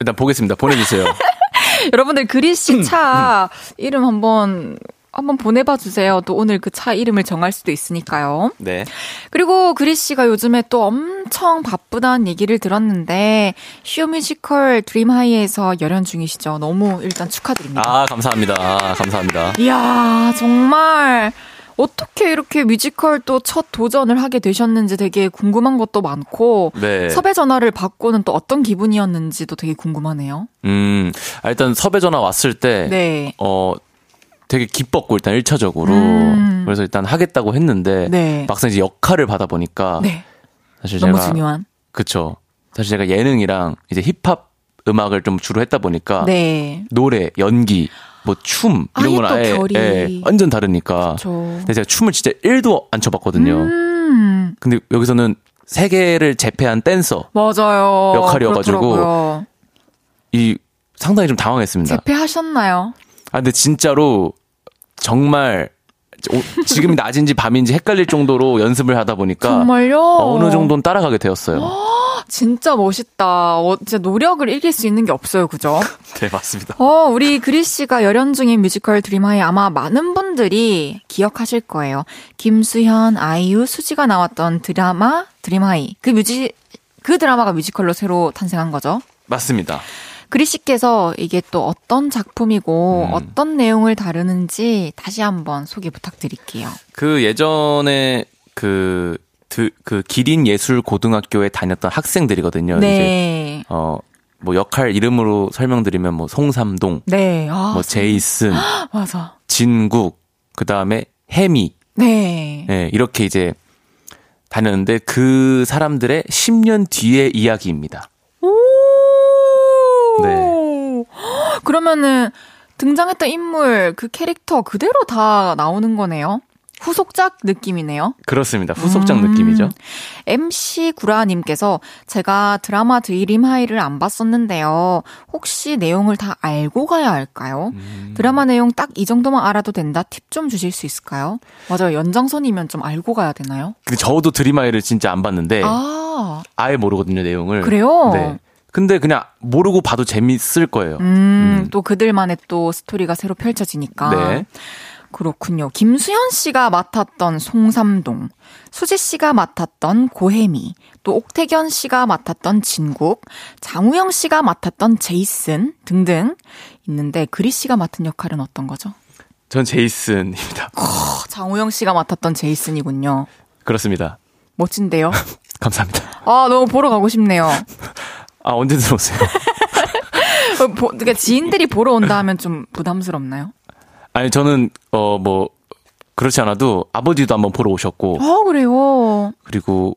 일단 보겠습니다. 보내주세요. [LAUGHS] 여러분들 그리 씨 음, 차 이름 한번 한번 보내봐 주세요. 또 오늘 그 차 이름을 정할 수도 있으니까요. 네. 그리고 그리 씨가 요즘에 또 엄청 바쁘다는 얘기를 들었는데 쇼 뮤지컬 드림하이에서 열연 중이시죠. 너무 일단 축하드립니다. 아, 감사합니다. 아, 감사합니다. 이야, 정말 어떻게 이렇게 뮤지컬 또 첫 도전을 하게 되셨는지 되게 궁금한 것도 많고 네. 섭외 전화를 받고는 또 어떤 기분이었는지도 되게 궁금하네요. 음, 아, 일단 섭외 전화 왔을 때, 네. 어, 되게 기뻤고, 일단 1차적으로. 음. 그래서 일단 하겠다고 했는데, 네. 막상 이제 역할을 받아 보니까, 네. 사실 너무 제가, 중요한. 그쵸. 사실 제가 예능이랑 이제 힙합 음악을 좀 주로 했다 보니까, 네. 노래, 연기, 뭐 춤, 이런 건또 아예. 예, 완전 다르니까. 저. 근데 제가 춤을 진짜 1도 안 춰봤거든요. 음. 근데 여기서는 세계를 제패한 댄서, 맞아요. 역할이어가지고 그렇더라고요. 이 상당히 좀 당황했습니다. 제패하셨나요? 아, 근데 진짜로 정말 오- 지금이 낮인지 밤인지 헷갈릴 정도로 연습을 하다 보니까 정말요? 어느 정도는 따라가게 되었어요. [GASPS] 진짜 멋있다. 어, 진짜 노력을 이길 수 있는 게 없어요. 그죠? [LAUGHS] 네, 맞습니다. 어, 우리 그리 씨가 열연 중인 뮤지컬 드림하이 아마 많은 분들이 기억하실 거예요. 김수현, 아이유, 수지가 나왔던 드라마 드림하이. 그 뮤지 그 드라마가 뮤지컬로 새로 탄생한 거죠. 맞습니다. 그리 씨께서 이게 또 어떤 작품이고 음. 어떤 내용을 다루는지 다시 한번 소개 부탁드릴게요. 그 예전에 그, 드- 그 기린 예술 고등학교에 다녔던 학생들이거든요. 이제 네. 어, 뭐 역할 이름으로 설명드리면 뭐 송삼동, 네. 아, 뭐 제이슨, [GASPS] 맞아. 진국, 그 다음에 해미, 네. 예, 이렇게 이제 다녔는데 그 사람들의 10년 뒤의 이야기입니다. 오. 네. [GASPS] 그러면은 등장했던 인물 그 캐릭터 그대로 다 나오는 거네요. 후속작 느낌이네요. 그렇습니다. 후속작 음. 느낌이죠. MC 구라님께서 제가 드라마 드이림 하이를 안 봤었는데요. 혹시 내용을 다 알고 가야 할까요? 음. 드라마 내용 딱 이 정도만 알아도 된다. 팁 좀 주실 수 있을까요? 맞아요. 연장선이면 좀 알고 가야 되나요? 근데 저도 드림아이를 진짜 안 봤는데 아, 아. 예 모르거든요 내용을. 그래요? 네. 근데 그냥 모르고 봐도 재밌을 거예요. 음, 음. 또 그들만의 또 스토리가 새로 펼쳐지니까. 네. 그렇군요. 김수현 씨가 맡았던 송삼동, 수지 씨가 맡았던 고혜미, 또 옥태견 씨가 맡았던 진국, 장우영 씨가 맡았던 제이슨 등등 있는데 그리 씨가 맡은 역할은 어떤 거죠? 전 제이슨입니다. 어, 장우영 씨가 맡았던 제이슨이군요. 그렇습니다. 멋진데요? [LAUGHS] 감사합니다. 아, 너무 보러 가고 싶네요. [LAUGHS] 아 언제 들어오세요? [LAUGHS] 어, 보- 그러니까 지인들이 보러 온다 하면 좀 부담스럽나요? 아니 저는 어 뭐 그렇지 않아도 아버지도 한번 보러 오셨고 아, 그래요. 그리고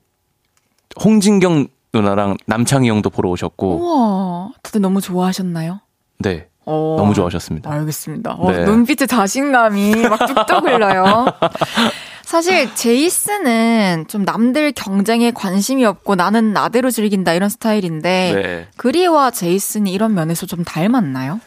홍진경 누나랑 남창희 형도 보러 오셨고 우와, 다들 너무 좋아하셨나요? 네 어. 너무 좋아하셨습니다. 알겠습니다. 어, 네. 눈빛에 자신감이 막 뚝뚝 흘러요. [LAUGHS] 사실 제이슨은 좀 남들 경쟁에 관심이 없고 나는 나대로 즐긴다 이런 스타일인데 네. 그리와 제이슨이 이런 면에서 좀 닮았나요?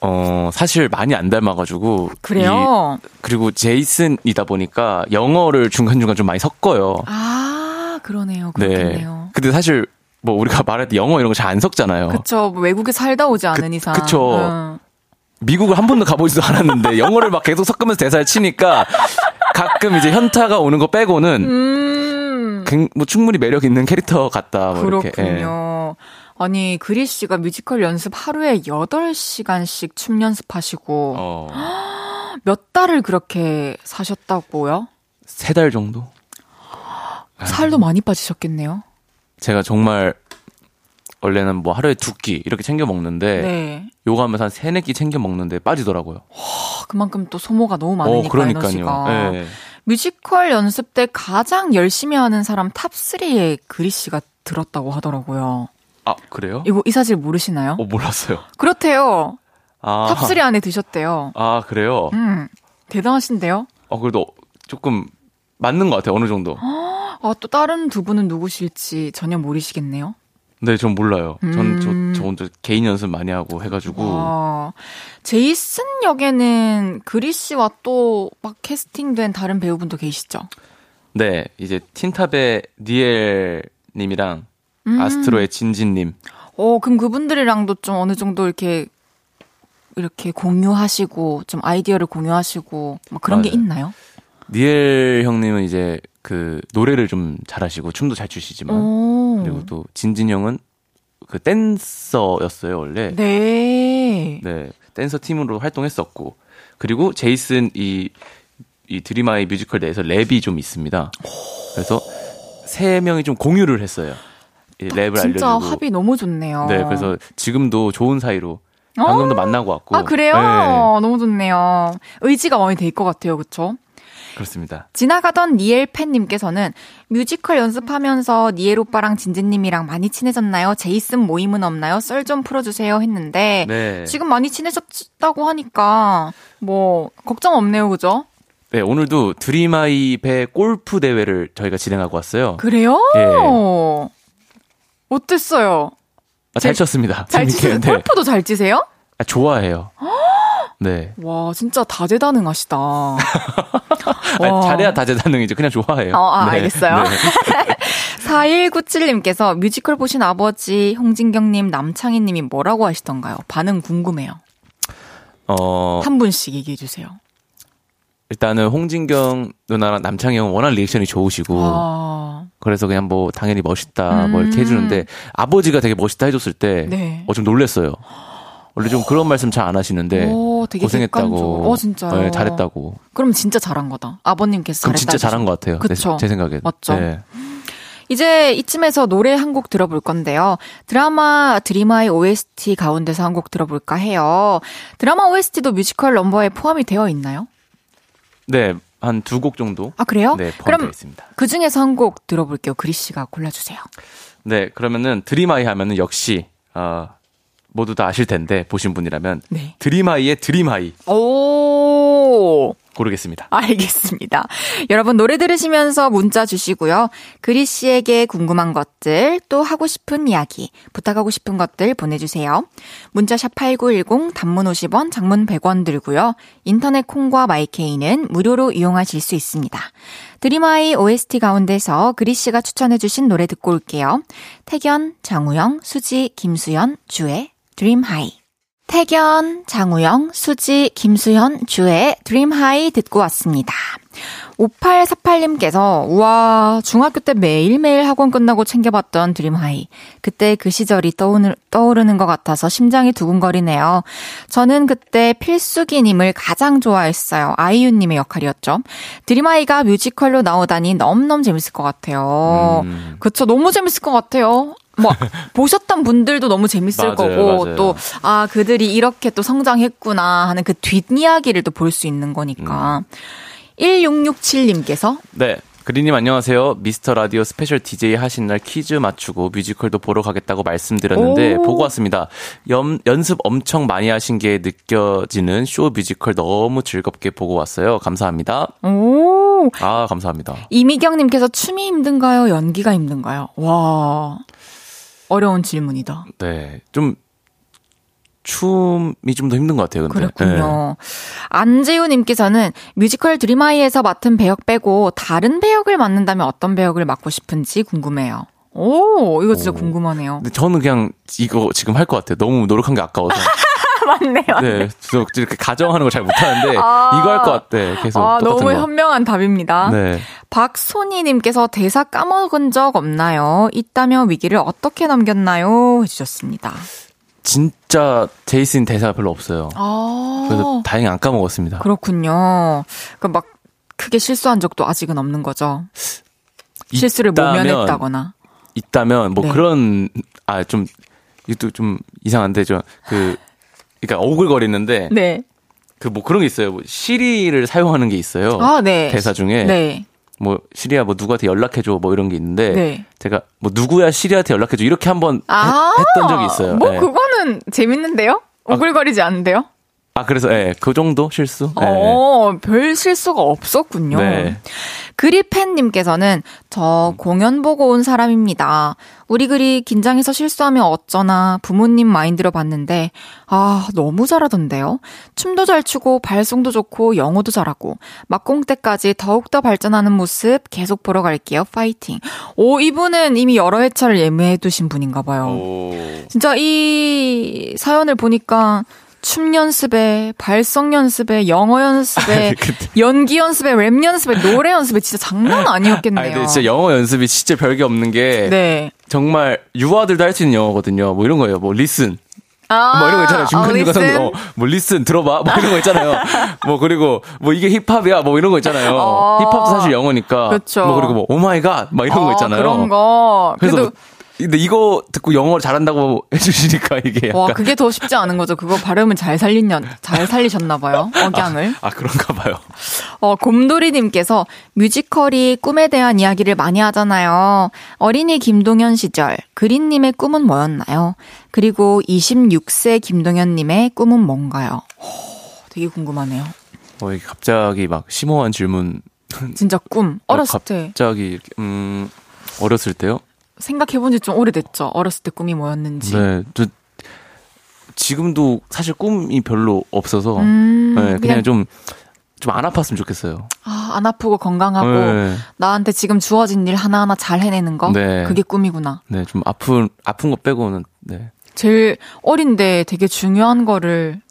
어 사실 많이 안 닮아가지고 그래요? 이- 그리고 제이슨이다 보니까 영어를 중간 중간 좀 많이 섞어요. 아 그러네요. 네. 그렇겠네요. 근데 사실 뭐 우리가 말할 때 영어 이런 거 잘 안 섞잖아요. 그쵸. 뭐 외국에 살다 오지 않은 그- 이상. 그쵸. 응. 미국을 한 번도 가보지도 않았는데 영어를 막 계속 섞으면서 대사를 치니까 가끔 이제 현타가 오는 거 빼고는 음. 굉- 뭐 충분히 매력 있는 캐릭터 같다. 뭐 이렇게. 예. 그렇군요. 아니, 그리 씨가 뮤지컬 연습 하루에 8시간씩 춤 연습하시고 어, [GASPS] 몇 달을 그렇게 사셨다고요? 세 달 정도? [GASPS] 살도 많이 빠지셨겠네요. 제가 정말 원래는 뭐 하루에 두 끼 이렇게 챙겨 먹는데 네. 요거 하면서 한 세네 끼 챙겨 먹는데 빠지더라고요. 아, 그만큼 또 소모가 너무 많으니까 어, 그러니까요. 에너지가. 예. 뮤지컬 연습 때 가장 열심히 하는 사람 탑 3에 그리 씨가 들었다고 하더라고요. 아, 그래요? 이거 이 사실 모르시나요? 어, 몰랐어요. 그렇대요. 아. 탑 3 안에 드셨대요. 아, 그래요? 음. 대단하신데요? 어, 그래도 조금 맞는 것 같아요, 어느 정도. 아, 또 다른 두 분은 누구실지 전혀 모르시겠네요. 네, 전 몰라요. 음. 전저저 혼자 개인 연습 많이 하고 해가지고 와. 제이슨 역에는 그리 씨와 또 막 캐스팅된 다른 배우분도 계시죠? 네 이제 틴탑의 니엘 님이랑 음. 아스트로의 진진 님 어, 그럼 그분들이랑도 좀 어느 정도 이렇게 이렇게 공유하시고 좀 아이디어를 공유하시고 막 그런 게 맞아요. 있나요? 니엘 형님은 이제 그 노래를 좀 잘하시고 춤도 잘 추시지만 오. 그리고 또 진진 형은 그 댄서였어요 원래 네. 네 댄서 팀으로 활동했었고 그리고 제이슨 이, 이 드림하이 뮤지컬 내에서 랩이 좀 있습니다. 그래서 세 명이 좀 공유를 했어요. 이 랩을 진짜 알려주고. 합이 너무 좋네요. 네, 그래서 지금도 좋은 사이로 방금도 만나고 왔고. 아 그래요? 네, 너무 좋네요. 의지가 많이 될것 같아요, 그렇죠? 그렇습니다. 지나가던 니엘 팬님께서는 뮤지컬 연습하면서 니엘 오빠랑 진진님이랑 많이 친해졌나요? 제이슨 모임은 없나요? 썰 좀 풀어주세요 했는데 네. 지금 많이 친해졌다고 하니까 뭐 걱정 없네요, 그죠? 네, 오늘도 드림아이 배 골프 대회를 저희가 진행하고 왔어요. 그래요? 예. 어땠어요? 아, 잘 제- 쳤습니다. 잘 치세요? 골프도 잘 치세요? 아, 좋아해요. 네. 와, 진짜 다재다능하시다. [LAUGHS] 아니, 와. 잘해야 다재다능이죠. 그냥 좋아해요. 어, 아, 네. 알겠어요. 네. [LAUGHS] 4197님께서 뮤지컬 보신 아버지 홍진경님, 남창희님이 뭐라고 하시던가요? 반응 궁금해요. 어, 한 분씩 얘기해 주세요. 일단은 홍진경 누나랑 남창희 형은 워낙 리액션이 좋으시고 아, 그래서 그냥 뭐 당연히 멋있다 뭐 이렇게 음. 해주는데 아버지가 되게 멋있다 해줬을 때 네. 어, 좀 놀랬어요. 원래 좀 그런 말씀 잘 안 하시는데 오, 고생했다고. 어, 진짜요? 네, 잘했다고. 그럼 진짜 잘한 거다. 아버님께서 그럼. 진짜 잘한 것 같아요. 그쵸. 제, 제 생각엔. 맞죠? 네. 이제 이쯤에서 노래 한 곡 들어볼 건데요. 드라마 드림하이 OST 가운데서 한 곡 들어볼까 해요. 드라마 OST도 뮤지컬 넘버에 포함이 되어 있나요? 네, 한 두 곡 정도. 아, 그래요? 네, 포함되어 그럼 있습니다. 그 중에서 한 곡 들어볼게요. 그리 씨가 골라주세요. 네, 그러면은 드림하이 하면은 역시 어, 모두 다 아실 텐데 보신 분이라면 네. 드림하이의 드림하이 오, 고르겠습니다. 알겠습니다. 여러분 노래 들으시면서 문자 주시고요. 그리 씨에게 궁금한 것들, 또 하고 싶은 이야기, 부탁하고 싶은 것들 보내주세요. 문자 샵 8910, 단문 50원, 장문 100원 들고요. 인터넷 콩과 마이케이는 무료로 이용하실 수 있습니다. 드림하이 OST 가운데서 그리 씨가 추천해주신 노래 듣고 올게요. 택연, 장우영, 수지, 김수현, 주의 드림하이. 택연, 장우영, 수지, 김수현, 주의 드림하이 듣고 왔습니다. 5848님께서, 우와, 중학교 때 매일매일 학원 끝나고 챙겨봤던 드림하이. 그때 그 시절이 떠오르, 떠오르는 것 같아서 심장이 두근거리네요. 저는 그때 필숙이님을 가장 좋아했어요. 아이유님의 역할이었죠. 드림하이가 뮤지컬로 나오다니 너무너무 재밌을 것 같아요. 음. 그쵸, 너무 재밌을 것 같아요. 뭐, [LAUGHS] 보셨던 분들도 너무 재밌을 맞아요, 거고. 또, 아, 그들이 이렇게 또 성장했구나 하는 그 뒷이야기를 또 볼 수 있는 거니까. 1667님께서, 네. 그리님 안녕하세요. 미스터 라디오 special DJ 하신 날 퀴즈 맞추고 뮤지컬도 보러 가겠다고 말씀드렸는데 오. 보고 왔습니다. 연, 연습 엄청 많이 하신 게 느껴지는 쇼 뮤지컬 너무 즐겁게 보고 왔어요. 감사합니다. 오, 아, 감사합니다. 이미경님께서 춤이 힘든가요? 연기가 힘든가요? 와, 어려운 질문이다. 네. 좀 춤이 좀 더 힘든 것 같아요. 근데. 네. 그랬군요. 안재우님께서는 뮤지컬 드림아이에서 맡은 배역 빼고 다른 배역을 맡는다면 어떤 배역을 맡고 싶은지 궁금해요. 오, 이거 진짜 오. 궁금하네요. 근데 저는 그냥 이거 지금 할 것 같아요. 너무 노력한 게 아까워서. [LAUGHS] 맞네요. 네. 저 이렇게 가정하는 걸 잘 못하는데 아. 이거 할 것 같아. 계속 아, 너무 거. 현명한 답입니다. 네. 박소니님께서 대사 까먹은 적 없나요? 있다면 위기를 어떻게 넘겼나요? 해주셨습니다. 진짜 제이슨 대사가 별로 없어요. 아, 그래서 다행히 안 까먹었습니다. 그렇군요. 그막 크게 실수한 적도 아직은 없는 거죠. 실수를 있다면- 모면했다거나. 있다면 뭐 네. 그런 아 좀 이것도 좀 이상한데 저 그 그러니까 오글거리는데 네. 그 뭐 그런 게 있어요. 뭐 시리를 사용하는 게 있어요. 아, 네. 대사 중에 네. 뭐 시리야 뭐 누구한테 연락해 줘뭐 이런 게 있는데 네. 제가 뭐 누구야 시리한테 연락해 줘 이렇게 한번 아, 해- 했던 적이 있어요. 뭐 네. 그거는 재밌는데요? 오글거리지 않은데요? 아, 그래서, 예, 그 정도 실수? 예. 어, 별 실수가 없었군요. 네. 그리팬님께서는 저 공연 보고 온 사람입니다. 우리 그리 긴장해서 실수하면 어쩌나 부모님 마인드로 봤는데, 아, 너무 잘하던데요? 춤도 잘 추고, 발성도 좋고, 영어도 잘하고, 막공 때까지 더욱더 발전하는 모습 계속 보러 갈게요. 파이팅. 오, 이분은 이미 여러 회차를 예매해 두신 분인가 봐요. 오. 진짜 이 사연을 보니까 춤 연습에, 발성 연습에, 영어 연습에, 연기 연습에, 랩 연습에, 노래 연습에 진짜 장난 아니었겠네요. 아니, 근데 진짜 영어 연습이 진짜 별게 없는 게. 네. 정말 유아들도 할 수 있는 영어거든요. 뭐 이런 거예요. 뭐 listen. 아, 뭐 이런 거 있잖아요. 중간중간 어, 어, 뭐 listen 들어봐. 뭐 이런 거 있잖아요. 뭐 그리고 뭐 이게 힙합이야. 뭐 이런 거 있잖아요. 어. 힙합도 사실 영어니까. 그쵸. 뭐 그리고 뭐 oh my god 막 이런 거 어, 있잖아요. 그런 거. 그래서 그래도 근데 이거 듣고 영어를 잘한다고 [LAUGHS] 해주시니까 이게 약간 와 그게 더 쉽지 않은 거죠. 그거 발음을 잘 살리냐 잘 살리셨나 봐요. [LAUGHS] 억양을. 아 그런가 봐요. 어, 곰돌이님께서 뮤지컬이 꿈에 대한 이야기를 많이 하잖아요. 어린이 김동현 시절, 그린님의 꿈은 뭐였나요? 그리고 26세 김동현님의 꿈은 뭔가요? 오, 되게 궁금하네요. 어, 이게 갑자기 막 심오한 질문. 진짜 꿈. 어렸을 어, 때. 갑자기 음 어렸을 때요? 생각해본 지 좀 오래됐죠. 어렸을 때 꿈이 뭐였는지. 네. 저 지금도 사실 꿈이 별로 없어서 음, 네, 그냥, 그냥 좀 좀 안 아팠으면 좋겠어요. 아, 안 아프고 건강하고 네. 나한테 지금 주어진 일 하나하나 잘 해내는 거? 네. 그게 꿈이구나. 네, 좀 아픈 아픈 거 빼고는 네. 제일 어린데 되게 중요한 거를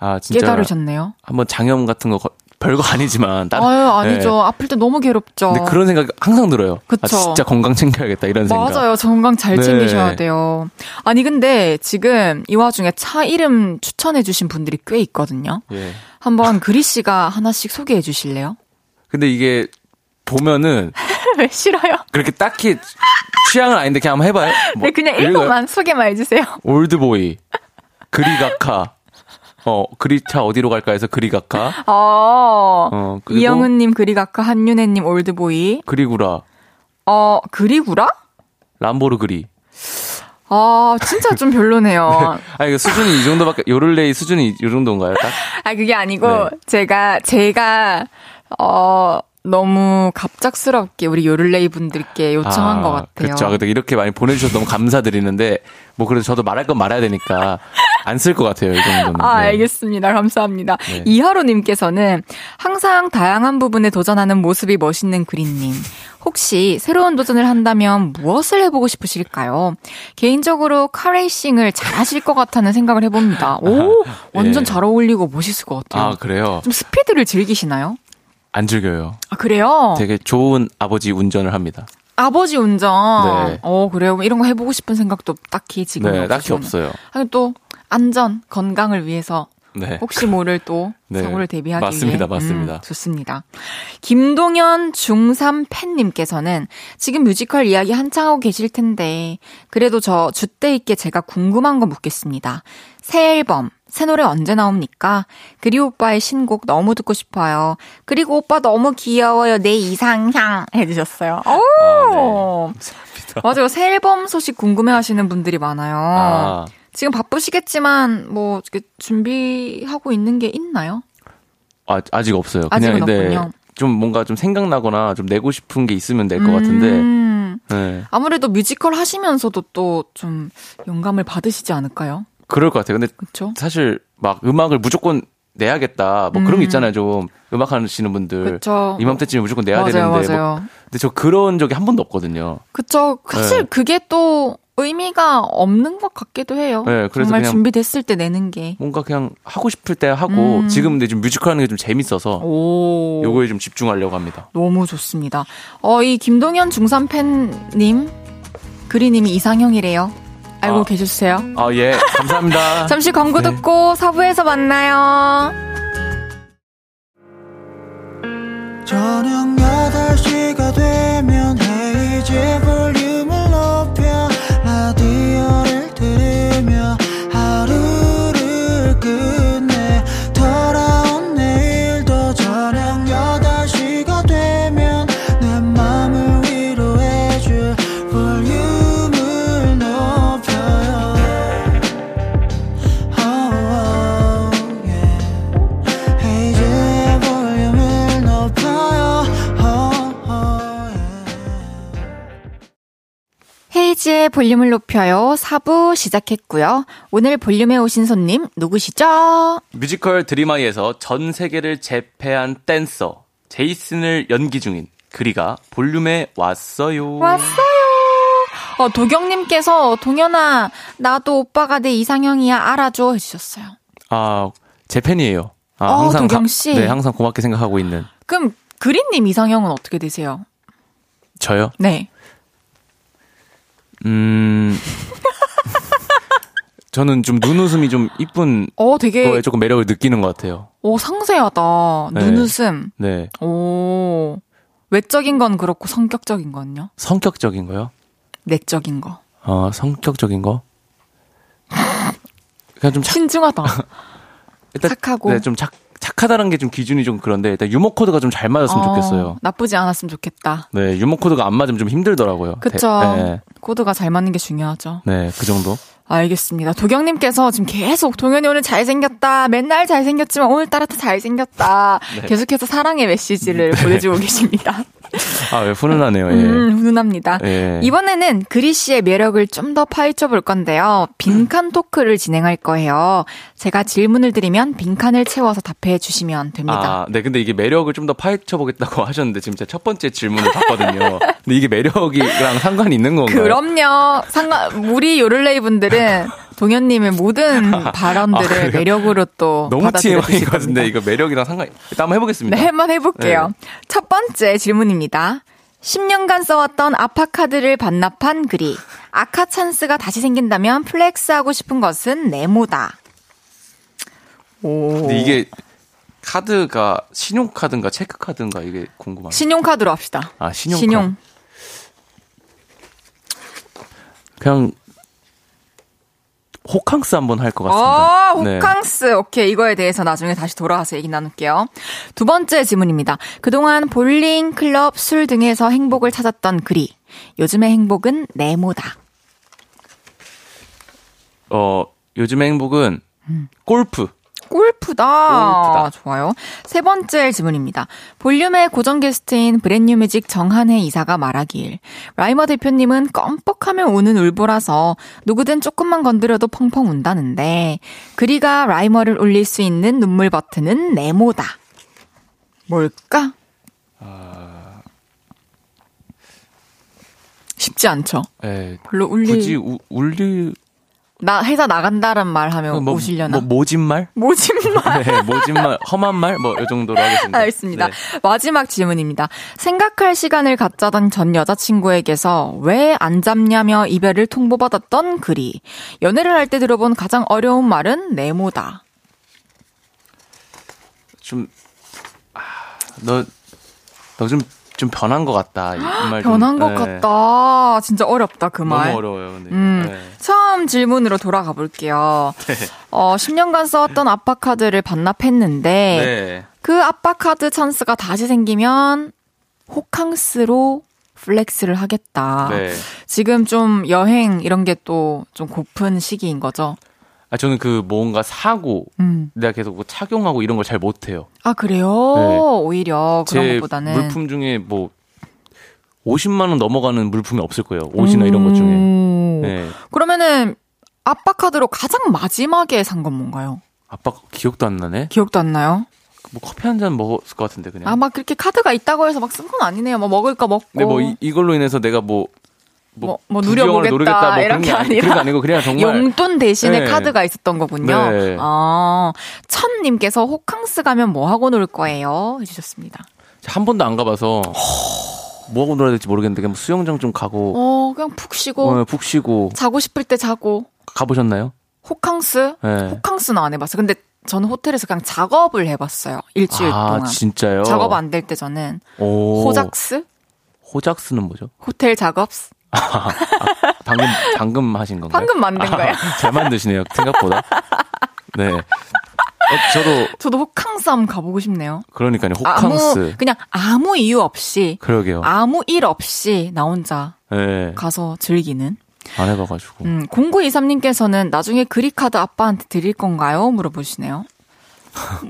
아 진짜 깨달으셨네요. 한번 장염 같은 거 거- 별거 아니지만 따- 아유, 아니죠. 네. 아플 때 너무 괴롭죠. 근데 그런 생각 항상 들어요. 그쵸. 아, 진짜 건강 챙겨야겠다 이런 생각. 맞아요. 건강 잘 네. 챙기셔야 돼요. 아니, 근데 지금 이 와중에 차 이름 추천해주신 분들이 꽤 있거든요. 예. 한번 그리 씨가 하나씩 소개해 주실래요? 근데 이게 보면은 [LAUGHS] 왜 싫어요? 그렇게 딱히 취향은 아닌데 그냥 한번 해봐요. 뭐 네, 그냥 읽어요? 일부만 소개만 해주세요. 올드보이, 그리가카, 어 그리차 어디로 갈까 해서 그리가카, 어, 어 그리고 이영은 님, 그리가카, 한윤혜 님, 올드보이. 그리구라, 어, 그리구라? 람보르그리. 아, 진짜 좀 별로네요. [LAUGHS] 아니 그 수준이 이 정도밖에 요를레이 수준이 이 정도인가요? 딱? 아, 그게 아니고, 네. 제가, 제가, 어, 너무 갑작스럽게 우리 요를레이 분들께 요청한 것 같아요. 그렇죠. 근데 이렇게 많이 보내주셔서 너무 감사드리는데 뭐 그래도 저도 말할 건 말해야 되니까 안 쓸 것 같아요. 이 정도는. 아, 네. 알겠습니다. 감사합니다. 네. 이하로님께서는 항상 다양한 부분에 도전하는 모습이 멋있는 그린님. 혹시 새로운 도전을 한다면 무엇을 해보고 싶으실까요? 개인적으로 카레이싱을 잘하실 것 같다는 생각을 해봅니다. 오, [LAUGHS] 완전 예. 잘 어울리고 멋있을 것 같아요. 아 그래요? 좀 스피드를 즐기시나요? 안 즐겨요. 아, 그래요? 되게 좋은 아버지 운전을 합니다. 아버지 운전. 네. 어, 그래요? 이런 거 해보고 싶은 생각도 딱히 지금 네, 딱히 없어요. 아니, 또, 안전, 건강을 위해서 네. 혹시 모를 또 [LAUGHS] 네. 사고를 대비하기 맞습니다, 위해 맞습니다. 음, 좋습니다. 김동현 중3 팬님께서는 지금 뮤지컬 이야기 한창 하고 계실 텐데 그래도 저 주때 있게 제가 궁금한 거 묻겠습니다. 새 앨범 새 노래 언제 나옵니까? 그리고 오빠의 신곡 너무 듣고 싶어요. 그리고 오빠 너무 귀여워요. 내 이상향 해주셨어요. 오! 아, 네. 맞아요. 새 앨범 소식 궁금해 하시는 분들이 많아요. 아, 지금 바쁘시겠지만 뭐 이렇게 준비하고 있는 게 있나요? 아, 아직 없어요. 아직은 그냥 근데 없군요. 좀 뭔가 좀 생각나거나 좀 내고 싶은 게 있으면 낼것 같은데. 음, 네. 아무래도 뮤지컬 하시면서도 또 좀 영감을 받으시지 않을까요? 그럴 것 같아요. 근데 그렇죠? 사실 막 음악을 무조건 내야겠다. 뭐 그런 음. 게 있잖아요. 좀 음악 하시는 분들. 그렇죠. 이맘때쯤에 무조건 내야 맞아요, 되는데. 뭐 맞아요. 근데 저 그런 적이 한 번도 없거든요. 그쵸. 사실 네. 그게 또 의미가 없는 것 같기도 해요. 네, 그래서 정말 준비됐을 때 내는 게. 뭔가 그냥 하고 싶을 때 하고 음. 지금 근데 좀 뮤지컬 하는 게 좀 재밌어서 오. 요거에 좀 집중하려고 합니다. 너무 좋습니다. 어, 이 김동현 중3 팬님, 그리님이 이상형이래요. 알고 아. 계셨어요? 아, 예. 감사합니다. [LAUGHS] 잠시 광고 네. 듣고 사부에서 만나요. 저녁 8시가 되면 헤이즈 볼륨 헤이지의 볼륨을 높여요. 4부 시작했고요. 오늘 볼륨에 오신 손님 누구시죠? 뮤지컬 드림아이에서 전 세계를 제패한 댄서 제이슨을 연기 중인 그리가 볼륨에 왔어요. 왔어요. 어, 도경님께서 동현아 나도 오빠가 내 이상형이야 알아줘 해주셨어요. 아, 제 팬이에요. 아, 어, 항상 도경 가- 씨. 네, 항상 고맙게 생각하고 있는 그럼 그린님 이상형은 어떻게 되세요? 저요. 네. 음. [LAUGHS] 저는 좀 눈웃음이 좀 이쁜 어 되게 거에 조금 매력을 느끼는 것 같아요. 오 상세하다. 네. 눈웃음. 네. 오 외적인 건 그렇고 성격적인 건요? 성격적인 거요? 내적인 거. 어, 성격적인 거? 그냥 좀 착, 신중하다. [LAUGHS] 일단, 착하고. 네, 좀 착, 착하다는 게 좀 기준이 좀 그런데, 일단 유머 코드가 좀 잘 맞았으면 어, 좋겠어요. 나쁘지 않았으면 좋겠다. 네, 유머 코드가 안 맞으면 좀 힘들더라고요. 그쵸. 네, 네, 코드가 잘 맞는 게 중요하죠. 네, 그 정도. 알겠습니다. 도경님께서 지금 계속 동현이 오늘 잘생겼다. 맨날 잘생겼지만 오늘따라 더 잘생겼다. [LAUGHS] 네. 계속해서 사랑의 메시지를 보내주고 계십니다. [LAUGHS] 아, 왜 훈훈하네요, 예. 음, 훈훈합니다. 예. 이번에는 그리 씨의 매력을 좀 더 파헤쳐 볼 건데요. 빈칸 토크를 진행할 거예요. 제가 질문을 드리면 빈칸을 채워서 답해 주시면 됩니다. 아, 네, 근데 이게 매력을 좀 더 파헤쳐 보겠다고 [LAUGHS] 하셨는데, 지금 제가 첫 번째 질문을 봤거든요. 근데 이게 매력이랑 상관이 있는 건가요? 그럼요. 상관, 우리 요를레이 분들은 동현님의 모든 발언들을 [LAUGHS] 아? 매력으로 또 너무 TMI 같은데. 이거 매력이랑 상관이, 일단 한번 해보겠습니다. 네, 한번 해볼게요. 네. 첫 번째 질문입니다. 10년간 써왔던 아빠 카드를 반납한 그리 아카 찬스가 다시 생긴다면 flex하고 싶은 것은 네모다. 오. 근데 이게 카드가 신용카드인가 체크카드인가 이게 궁금하네요. 신용카드로 합시다. 아, 신용카드. 신용. 그냥 호캉스 한번 할 것 같습니다. 아, 네. 호캉스. 오케이. 이거에 대해서 나중에 다시 돌아와서 얘기 나눌게요. 두 번째 질문입니다. 그동안 볼링, 클럽, 술 등에서 행복을 찾았던 글이 요즘의 행복은 네모다. 어, 요즘의 행복은 골프. 골프다. 골프다. 좋아요. 세 번째 질문입니다. 볼륨의 고정 게스트인 브랜뉴 뮤직 정한해 이사가 말하길 라이머 대표님은 껌뻑하면 우는 울보라서 누구든 조금만 건드려도 펑펑 운다는데 그리가 라이머를 울릴 수 있는 눈물 버튼은 네모다. 뭘까? 쉽지 않죠. 예, 별로 울릴 굳이 우, 울리 나 회사 나간다는 말 하면 뭐, 우시려나? 뭐 모진말? 모진말. [LAUGHS] 네, 모진말, 험한 말? 뭐, 이 정도로 하겠습니다. 알겠습니다. 네. 마지막 질문입니다. 생각할 시간을 갖자던 전 여자친구에게서 왜 안 잡냐며 이별을 통보받았던 글이 연애를 할 때 들어본 가장 어려운 말은 네모다. 좀, 아, 너, 너 좀, 좀 변한 것 같다. 이말 변한 것 같다. 진짜 어렵다 그 말. 너무 어려워요, 근데. 음, 네. 처음 질문으로 돌아가 볼게요. 어, 10년간 써왔던 아빠 카드를 반납했는데 네. 그 아빠 카드 찬스가 다시 생기면 호캉스로 flex를 하겠다. 네. 지금 좀 여행 이런 게 또 좀 고픈 시기인 거죠. 아, 저는 그 뭔가 사고, 음. 내가 계속 뭐 착용하고 이런 걸 잘 못해요. 아 그래요? 네. 오히려 그런 제 것보다는 물품 중에 뭐 50만 원 넘어가는 물품이 없을 거예요. 옷이나 이런 것 중에. 음. 네. 그러면은 아빠 카드로 가장 마지막에 산 건 뭔가요? 아빠 기억도 안 나네. 기억도 안 나요? 뭐 커피 한 잔 먹었을 것 같은데 그냥. 아막 그렇게 카드가 있다고 해서 막 쓴 건 아니네요. 뭐 먹을 거 먹고. 근데 뭐 이, 걸로 인해서 내가 뭐 뭐, 뭐 부귀영화를 누려보겠다 노리겠다 뭐 그런 이런 게게 아니, 아니라 그런 게 아니고 그냥 정말 용돈 대신에 네. 카드가 있었던 거군요. 네. 아, 천님께서 호캉스 가면 뭐 하고 놀 거예요? 해주셨습니다. 한 번도 안 가봐서 뭐 하고 놀아야 될지 모르겠는데 그냥 수영장 좀 가고 어, 그냥 푹 쉬고 어, 푹 쉬고 자고 싶을 때 자고 가보셨나요? 호캉스? 네. 호캉스는 안 해봤어요. 근데 저는 호텔에서 그냥 작업을 해봤어요. 일주일 아 동안. 진짜요? 작업 안 될 때 저는 오. 호작스? 호작스는 뭐죠? 호텔 작업? 방금 방금 하신 건가요? 방금 만든 거예요. 잘 만드시네요 생각보다. 네. 어, 저도 저도 호캉스 한번 가보고 싶네요. 그러니까요 아무 호캉스. 그냥 아무 이유 없이 그러게요. 아무 일 없이 나 혼자 네. 가서 즐기는. 안 해봐가지고. 음, 0923님께서는 나중에 그리카드 아빠한테 드릴 건가요? 물어보시네요.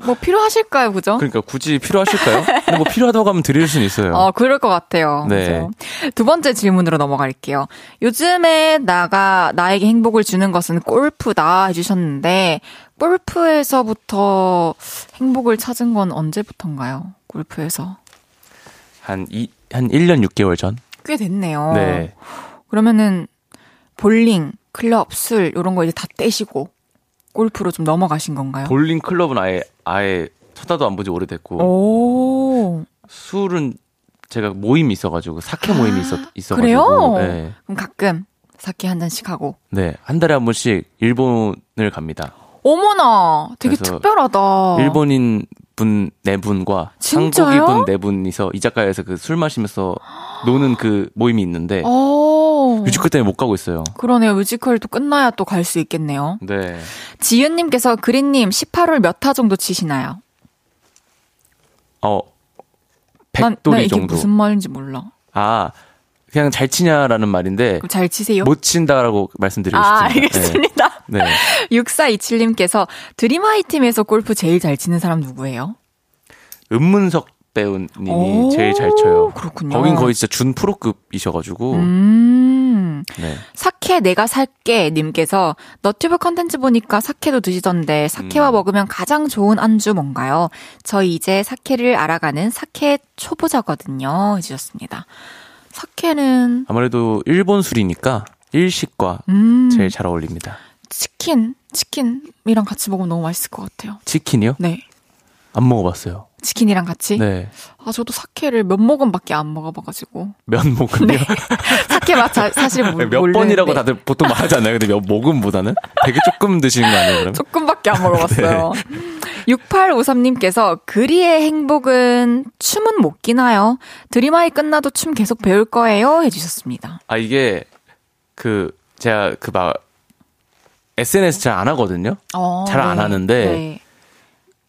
뭐 필요하실까요, 그죠? 그러니까 굳이 필요하실까요? 근데 뭐 필요하다고 하면 드릴 수는 있어요. 어, 그럴 것 같아요. 네. 그죠? 두 번째 질문으로 넘어갈게요. 요즘에 나가, 나에게 행복을 주는 것은 골프다 해주셨는데, 골프에서부터 행복을 찾은 건 언제부터인가요? 골프에서. 한 이, 한 1년 6개월 전? 꽤 됐네요. 네. 그러면은, 볼링, 클럽, 술, 이런 거 이제 다 떼시고, 골프로 좀 넘어가신 건가요? 볼링 클럽은 아예, 아예 쳐다도 안 보지 오래됐고, 오, 술은 제가 모임이 있어가지고, 사케 모임이 있었, 있어가지고. 그래요? 네. 그럼 가끔 사케 한 잔씩 하고. 네. 한 달에 한 번씩 일본을 갑니다. 어머나, 되게 특별하다. 일본인 분 네 분과 진짜요? 한국인 분네 분이서 이자카야에서 그 술 마시면서 노는 그 모임이 있는데 어. 뮤지컬 때문에 못 가고 있어요. 그러네요. 뮤지컬도 끝나야 또 갈 수 있겠네요. 네. 지윤님께서 그린님 18홀 몇타 정도 치시나요? 어 난, 난 백돌이 이게 정도. 무슨 말인지 몰라. 아 그냥 잘 치냐라는 말인데 잘 치세요? 못 친다라고 말씀드리고 아, 싶습니다. 알겠습니다. 네. [LAUGHS] 네. 6427님께서 드림하이 팀에서 골프 제일 잘 치는 사람 누구예요? 은문석 배우님이 오, 제일 잘 쳐요. 그렇군요. 거긴 거의 진짜 준 프로급이셔가지고. 음. 네. 사케 내가 살게 님께서 너튜브 컨텐츠 보니까 사케도 드시던데 사케와 음. 먹으면 가장 좋은 안주 뭔가요? 저희 이제 사케를 알아가는 사케 초보자거든요. 해주셨습니다. 사케는 아무래도 일본 술이니까 일식과 음 제일 잘 어울립니다. 치킨 치킨이랑 같이 먹으면 너무 맛있을 것 같아요. 치킨이요? 네. 안 먹어봤어요. 치킨이랑 같이? 네. 아, 저도 사케를 몇 모금밖에 안 먹어봐가지고. 면 모금요? [LAUGHS] 사케 맛 자- 사실 네. 몰- 몇 모르는데 번이라고 다들 보통 말하잖아요. 근데 몇 모금보다는 되게 조금 드시는 거 아니에요, 그럼? 조금밖에 안 먹어봤어요. [LAUGHS] 6853님께서 그리의 행복은 춤은 못 끼나요? 드림아이 끝나도 춤 계속 배울 거예요? 해주셨습니다. 아, 이게, 그, 제가 그 막, SNS 잘 안 하거든요? 어, 잘안 하는데 네.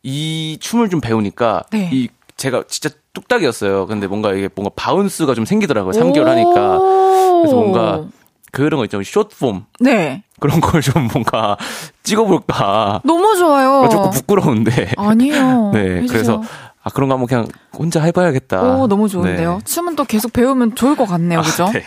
이 춤을 좀 배우니까, 네. 이, 제가 진짜 뚝딱이었어요. 근데 뭔가 이게 뭔가 바운스가 좀 생기더라고요. 3개월 하니까. 그래서 뭔가 그런 거 있죠. 숏폼. 네. 그런 걸 좀 뭔가 [LAUGHS] 찍어볼까. 너무 좋아요. 어, 조금 부끄러운데. 아니에요. [LAUGHS] 네. 해주세요. 그래서, 아, 그런 거 한번 그냥 혼자 해봐야겠다. 오, 너무 좋은데요. 네. 춤은 또 계속 배우면 좋을 것 같네요. 그죠? 아, 네.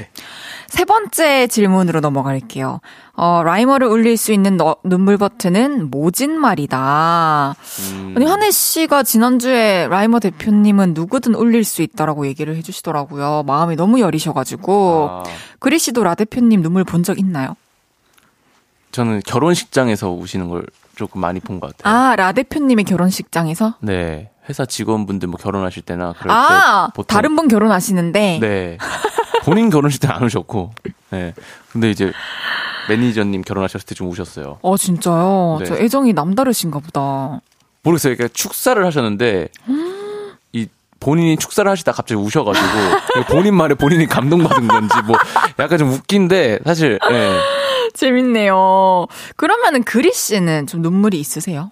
세 번째 질문으로 넘어갈게요. 어, 라이머를 울릴 수 있는 너- 눈물 버튼은 모진 말이다. 음, 아니, 한해 씨가 지난주에 라이머 대표님은 누구든 울릴 수 있다라고 얘기를 해주시더라고요. 마음이 너무 여리셔가지고. 아, 그리 씨도 라 대표님 눈물 본 적 있나요? 저는 결혼식장에서 우시는 걸 조금 많이 본 것 같아요. 아, 라 대표님의 결혼식장에서? 네. 회사 직원분들 뭐 결혼하실 때나 그럴 아, 때 보통 다른 분 결혼하시는데. 네. [LAUGHS] 본인 결혼식 때는 안 우셨고. 네. 근데 이제 매니저님 결혼하셨을 때좀 우셨어요. 어, 진짜요? 네. 저 애정이 남다르신가 보다. 모르겠어요. 그러니까 축사를 하셨는데 이 본인이 축사를 하시다 갑자기 우셔가지고 본인 말에 본인이 감동받은 건지 뭐 약간 좀 웃긴데 사실 예. 재밌네요. 그러면은 그리 씨는 좀 눈물이 있으세요?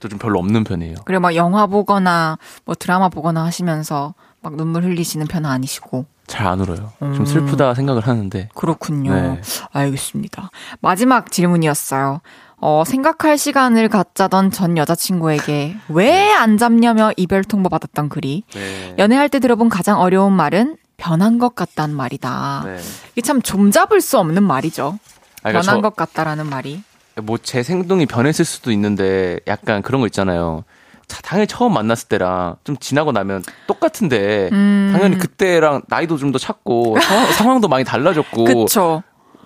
저 좀 별로 없는 편이에요. 그리고 막 영화 보거나 뭐 드라마 보거나 하시면서 막 눈물 흘리시는 편은 아니시고. 잘 안 울어요. 음. 좀 슬프다 생각을 하는데 그렇군요. 네. 알겠습니다. 마지막 질문이었어요. 어, 생각할 시간을 갖자던 전 여자친구에게 왜 안 잡냐며 이별 통보 받았던 글이 네. 연애할 때 들어본 가장 어려운 말은 변한 것 같다는 말이다. 네. 이게 참 좀잡을 수 없는 말이죠. 아, 변한 그러니까 것 같다라는 말이. 뭐 제 행동이 변했을 수도 있는데 약간 그런 거 있잖아요. 자, 당연히 처음 만났을 때랑 좀 지나고 나면 똑같은데 음. 당연히 그때랑 나이도 좀 더 찼고 상황, [LAUGHS] 상황 도 많이 달라졌고 그쵸.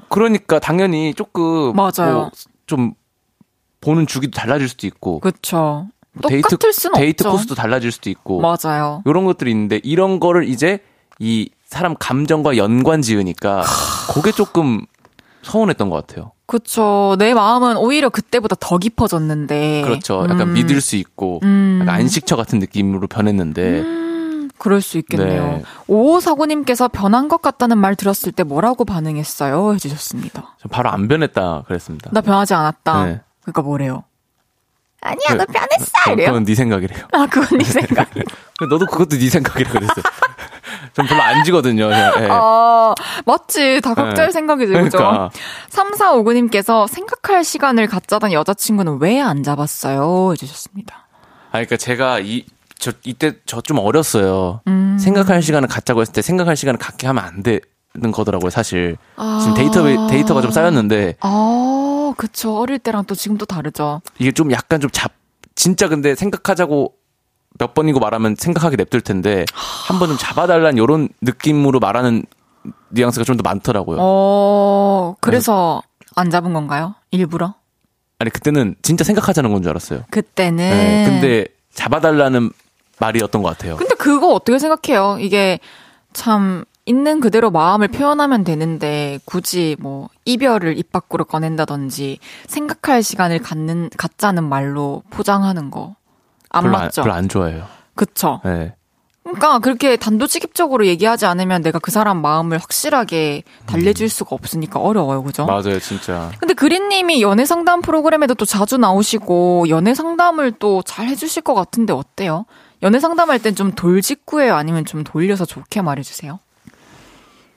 그러니까 당연히 조금 맞아요. 뭐 좀 보는 주기도 달라질 수도 있고 그쵸. 뭐 데이트 데이트 없죠. 코스도 달라질 수도 있고 맞아요. 이런 것들이 있는데 이런 거를 이제 이 사람 감정과 연관 지으니까 그게 조금 서운했던 것 같아요. 그쵸. 내 마음은 오히려 그때보다 더 깊어졌는데. 그렇죠. 약간 음. 믿을 수 있고 음. 약간 안식처 같은 느낌으로 변했는데 음, 그럴 수 있겠네요. 네. 오오사고님께서 변한 것 같다는 말 들었을 때 뭐라고 반응했어요? 해주셨습니다. 저 바로 안 변했다 그랬습니다. 나 변하지 않았다. 네. 그러니까 뭐래요? 아니야, 너 그- 편했어! 어, 이래요? 그건 네 생각이래요. 아, 그건 네 [LAUGHS] 생각. 너도 그것도 네 생각이라 그랬어요. [LAUGHS] 전 별로 안 지거든요. 그냥, 예. 아, 맞지. 다 각자의 네. 생각이죠. 그죠? 그러니까 3459님께서 생각할 시간을 갖자던 여자친구는 왜 안 잡았어요? 해주셨습니다. 아, 그러니까 제가 이, 저, 이때 저 좀 어렸어요. 음. 생각할 시간을 갖자고 했을 때 생각할 시간을 갖게 하면 안 되는 거더라고요, 사실. 아. 지금 데이터, 데이터가 좀 쌓였는데, 아, 그쵸. 어릴 때랑 또 지금 또 다르죠. 이게 좀 약간 좀 잡, 진짜 근데 생각하자고 몇 번이고 말하면 생각하게 냅둘 텐데, 한 번 좀 잡아달라는 요런 느낌으로 말하는 뉘앙스가 좀 더 많더라고요. 어, 그래서 안 잡은 건가요? 일부러? 아니, 그때는 진짜 생각하자는 건 줄 알았어요. 그때는. 네, 근데 잡아달라는 말이었던 것 같아요. 근데 그거 어떻게 생각해요? 이게 참 있는 그대로 마음을 표현하면 되는데 굳이 뭐 이별을 입 밖으로 꺼낸다든지 생각할 시간을 갖는 갖자는 말로 포장하는 거 안 맞죠? 안, 별로 안 좋아해요. 그쵸? 네. 그러니까 그렇게 단도직입적으로 얘기하지 않으면 내가 그 사람 마음을 확실하게 달래줄 수가 없으니까 어려워요, 그죠? 맞아요, 진짜. 근데 그린님이 연애 상담 프로그램에도 또 자주 나오시고 연애 상담을 또 잘 해주실 것 같은데 어때요? 연애 상담할 땐 좀 돌직구예요? 아니면 좀 돌려서 좋게 말해주세요?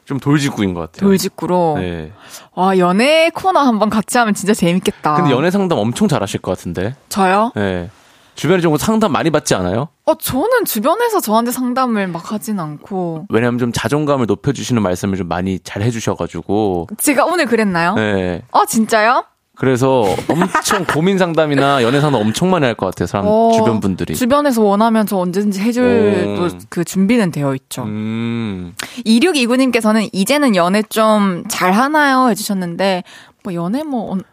좀 돌직구인 것 같아요. 돌직구로. 네. 와 연애 코너 한번 같이 하면 진짜 재밌겠다. 근데 연애 상담 엄청 잘하실 것 같은데. 저요? 네. 주변에 좀 상담 많이 받지 않아요? 어 저는 주변에서 저한테 상담을 막 하진 않고 왜냐하면 좀 자존감을 높여주시는 말씀을 좀 많이 잘 해주셔가지고. 제가 오늘 그랬나요? 네. 어 진짜요? 그래서 엄청 [LAUGHS] 고민 상담이나 연애 상담 엄청 많이 할 것 같아요. 사람 어, 주변 분들이. 주변에서 원하면 저 언제든지 해줄 오. 또그 준비는 되어 있죠. 음. 2629님께서는 이제는 연애 좀 잘하나요? 해주셨는데, 뭐, 연애 뭐, 언-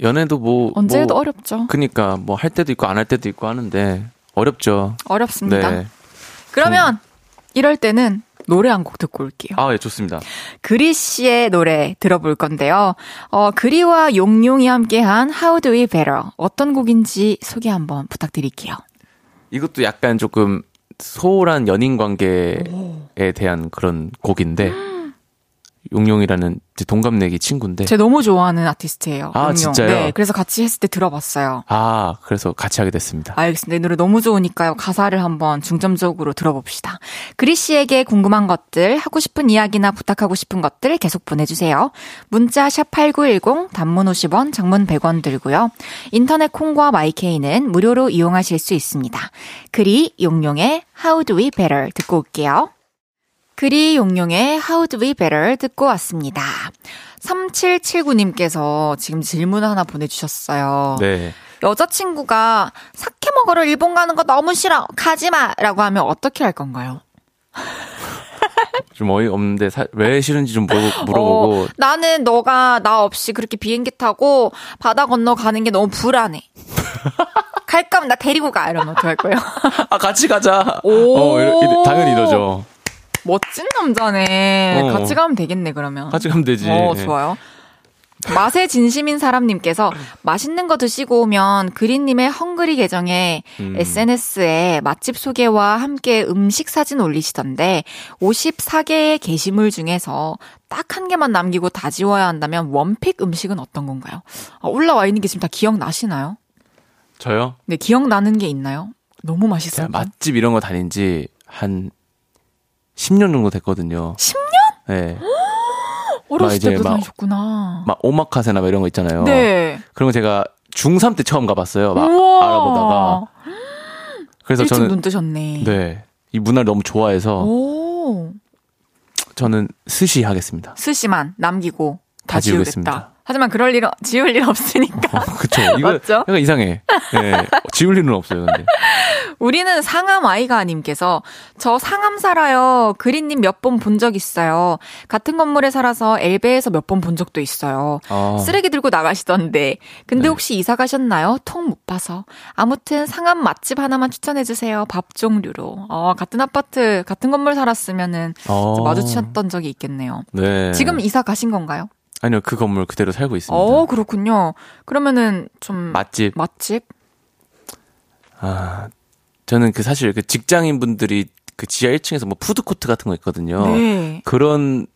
연애도 뭐. 언제 해도 뭐, 어렵죠. 그니까 뭐 할 때도 있고 안 할 때도 있고 하는데 어렵죠. 어렵습니다. 네. 그러면, 이럴 때는 노래 한 곡 듣고 올게요. 아, 예, 좋습니다. 그리 씨의 노래 들어볼 건데요. 어, 그리와 용용이 함께한 How Do We Better. 어떤 곡인지 소개 한번 부탁드릴게요. 이것도 약간 조금 소홀한 연인 관계에 대한 그런 곡인데 [GASPS] 용용이라는 동갑내기 친구인데 제가 너무 좋아하는 아티스트예요. 아, 용용. 진짜요? 네, 그래서 같이 했을 때 들어봤어요. 아 그래서 같이 하게 됐습니다. 알겠습니다. 이 노래 너무 좋으니까요. 가사를 한번 중점적으로 들어봅시다. 그리 씨에게 궁금한 것들, 하고 싶은 이야기나 부탁하고 싶은 것들 계속 보내주세요. 문자 샵8910, 단문 50원, 장문 100원 들고요. 인터넷 콩과 마이케이는 무료로 이용하실 수 있습니다. 그리 용용의 How Do We Better 듣고 올게요. 그리 용용의 How Do We Better 듣고 왔습니다. 3779님께서 지금 질문 하나 보내주셨어요. 네. 여자친구가 사케 먹으러 일본 가는 거 너무 싫어. 가지 마. 라고 하면 어떻게 할 건가요? 좀 어이 없는데 사- 왜 싫은지 좀 물어보, 물어보고 어, 나는 너가 나 없이 그렇게 비행기 타고 바다 건너 가는 게 너무 불안해. 갈 거면 나 데리고 가. 이러면 어떡할 거예요? 아 같이 가자. 오. 어 당연히 이러죠. 멋진 남자네. 어. 같이 가면 되겠네, 그러면. 같이 가면 되지. 어, 네. 좋아요. 맛에 진심인 사람님께서 맛있는 거 드시고 오면 그린님의 헝그리 계정에 음. SNS에 맛집 소개와 함께 음식 사진 올리시던데 54개의 게시물 중에서 딱 한 개만 남기고 다 지워야 한다면 원픽 음식은 어떤 건가요? 아, 올라와 있는 게 지금 다 기억나시나요? 저요? 네, 기억나는 게 있나요? 너무 맛있어요. 맛집 이런 거 다닌 지 한 10년 정도 됐거든요. 10년? 네. [GASPS] 어렸을 이제 때부터 막- 다니셨구나. 막 오마카세나 막 이런 거 있잖아요. 네. 그런 거 제가 중3 때 처음 가봤어요. 막 우와. 알아보다가. 그래서 저는 눈 뜨셨네. 네. 이 문화를 너무 좋아해서 오. 저는 스시 하겠습니다. 스시만 남기고 다, 다. 지우겠습니다. 하지만 그럴 일, 지울 일 없으니까. 어, 그쵸. [LAUGHS] 이거 맞죠? 약간 이상해. 네. 지울 일은 없어요, 근데. 우리는 상암 아이가님께서 저 상암 살아요. 그린님 몇 번 본 적 있어요. 같은 건물에 살아서 엘베에서 몇 번 본 적도 있어요. 아, 쓰레기 들고 나가시던데. 근데 네. 혹시 이사 가셨나요? 통 못 봐서. 아무튼 상암 맛집 하나만 추천해주세요. 밥 종류로. 어, 같은 아파트, 같은 건물 살았으면은 어. 마주쳤던 적이 있겠네요. 네. 지금 이사 가신 건가요? 아니요, 그 건물 그대로 살고 있습니다. 어, 그렇군요. 그러면은 좀 맛집. 맛집? 아, 저는 그 사실 그 직장인 분들이 그 지하 1층에서 뭐 푸드코트 같은 거 있거든요. 네. 그런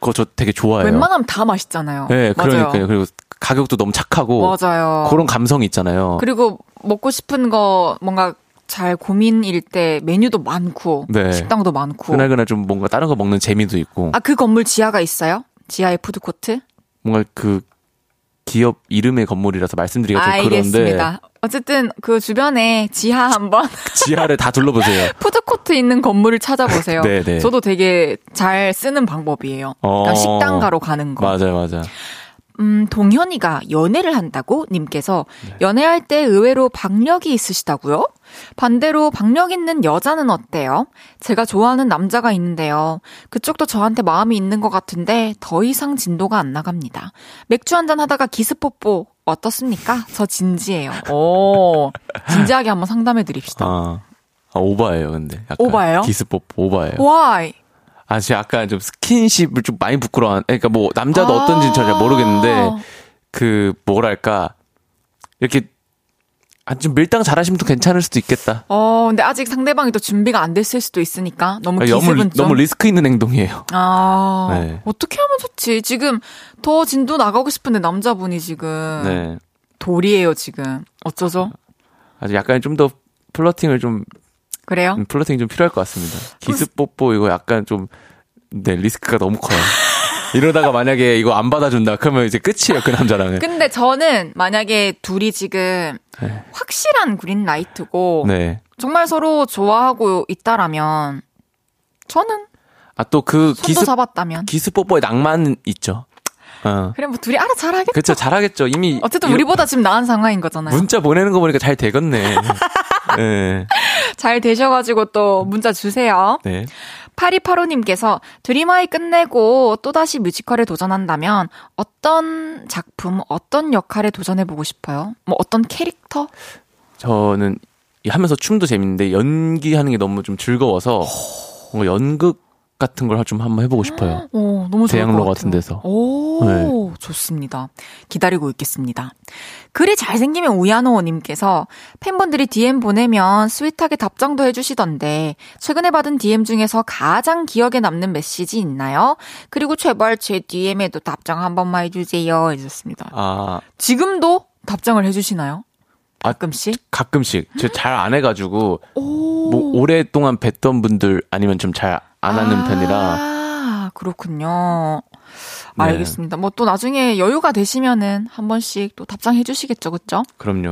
거 저 되게 좋아해요. 웬만하면 다 맛있잖아요. 네, 맞아요. 그러니까요. 그리고 가격도 너무 착하고 맞아요. 그런 감성이 있잖아요. 그리고 먹고 싶은 거 뭔가 잘 고민일 때 메뉴도 많고 네. 식당도 많고. 그날그날 좀 뭔가 다른 거 먹는 재미도 있고 아 그 건물 지하가 있어요? 지하에 푸드코트? 뭔가 그 기업 이름의 건물이라서 말씀드리기가 좀 알겠습니다. 그런데 어쨌든 그 주변에 지하 한번 [LAUGHS] 지하를 다 둘러보세요. [LAUGHS] 푸드코트 있는 건물을 찾아보세요. [LAUGHS] 네, 네. 저도 되게 잘 쓰는 방법이에요. 어. 그러니까 식당 가러 가는 거. 맞아요, 맞아. 음, 동현이가 연애를 한다고 님께서 네. 연애할 때 의외로 박력이 있으시다고요? 반대로 박력 있는 여자는 어때요? 제가 좋아하는 남자가 있는데요. 그쪽도 저한테 마음이 있는 것 같은데 더 이상 진도가 안 나갑니다. 맥주 한잔 하다가 기스뽀뽀 어떻습니까? 저 진지해요. [LAUGHS] 오, 진지하게 한번 상담해 드립시다. 아, 아, 오바예요, 근데. 약간 오바예요? 기스뽀뽀 오바예요. Why? 아, 제가 약간 좀 스킨십을 좀 많이 부끄러워. 그러니까 뭐, 남자도 아. 어떤지는 잘 모르겠는데, 그, 뭐랄까, 이렇게, 아, 좀 밀당 잘하시면 또 괜찮을 수도 있겠다. 어, 근데 아직 상대방이 또 준비가 안 됐을 수도 있으니까 너무 아, 기습은 너무, 좀. 너무 리스크 있는 행동이에요. 아, 네. 어떻게 하면 좋지? 지금 더 진도 나가고 싶은데 남자분이 지금 네. 돌이에요, 지금. 어쩌죠? 아주 약간 좀 더 플러팅을 좀, 그래요? 음, 플러팅이 좀 필요할 것 같습니다. 기스뽀뽀 이거 약간 좀, 네, 리스크가 너무 커요. [LAUGHS] 이러다가 만약에 이거 안 받아준다. 그러면 이제 끝이에요, 그 남자랑은. 근데 저는 만약에 둘이 지금 네. 확실한 그린라이트고 네. 정말 서로 좋아하고 있다라면 저는 아, 또 그 기스, 잡았다면 기스뽀뽀의 낭만 있죠. 어. 그래 뭐 둘이 알아 잘하겠죠. 그쵸, 잘하겠죠. 이미. 어쨌든 우리보다 지금 나은 상황인 거잖아요. 문자 보내는 거 보니까 잘 되겠네. [LAUGHS] 네. 잘 되셔가지고 또 문자 주세요. 네. 8285님께서 드림아이 끝내고 또다시 뮤지컬에 도전한다면 어떤 작품, 어떤 역할에 도전해보고 싶어요? 뭐 어떤 캐릭터? 저는 이 하면서 춤도 재밌는데 연기하는 게 너무 좀 즐거워서 뭔가 연극 같은 걸 좀 한번 해보고 싶어요. 오, [GASPS] 너무 좋을 대학로 것 같은. 데서. 오, 네. 좋습니다. 기다리고 있겠습니다. 글이 잘생기면 우야노님께서 팬분들이 DM 보내면 스윗하게 답장도 해주시던데 최근에 받은 DM 중에서 가장 기억에 남는 메시지 있나요? 그리고 제발 제 DM에도 답장 한 번만 해주세요 해주셨습니다. 아, 지금도 답장을 해주시나요? 아, 가끔씩? 가끔씩. 제가 잘 안 해가지고, 오. 뭐, 오랫동안 뵀던 분들 아니면 좀 잘 안 하는 아, 편이라. 그렇군요. 네. 알겠습니다. 뭐 또 나중에 여유가 되시면은 한 번씩 또 답장해 주시겠죠, 그쵸? 그럼요.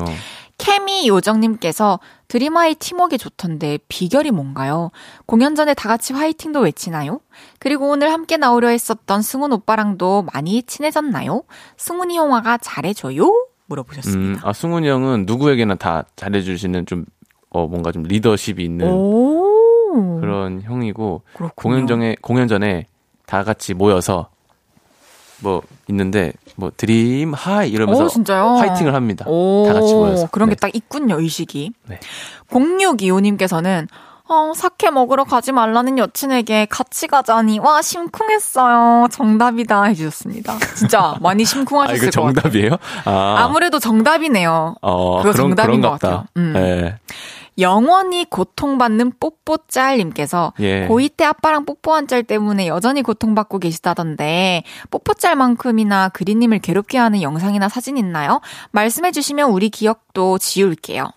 케미 요정님께서 드림아이 팀워크 좋던데 비결이 뭔가요? 공연 전에 다 같이 화이팅도 외치나요? 그리고 오늘 함께 나오려 했었던 승훈 오빠랑도 많이 친해졌나요? 승훈이 형아가 잘해줘요? 음, 물어보셨습니다. 아, 승훈이 형은 누구에게나 다 잘해주시는 좀, 어, 뭔가 좀 리더십이 있는 오. 그런 형이고, 그렇군요. 공연 전에, 공연 전에 다 같이 모여서 뭐 있는데, 뭐 Dream, High 이러면서 오? 화이팅을 합니다. 오, 다 같이 모여서. 그런 네. 게 딱 있군요, 의식이. 네. 0625님께서는 어, 사케 먹으러 가지 말라는 여친에게 같이 가자니 와 심쿵했어요. 정답이다 해주셨습니다. 진짜 많이 아, 심쿵하셨을 같아요. 정답이에요? 아, 아무래도 정답이네요. 어, 그거 그런, 정답인 것 같아요. 음. 네. 영원히 고통받는 뽀뽀짤님께서 예. 고2 때 아빠랑 뽀뽀한 짤 때문에 여전히 고통받고 계시다던데 뽀뽀짤만큼이나 그리님을 괴롭게 하는 영상이나 사진 있나요? 말씀해주시면 우리 기억도 지울게요.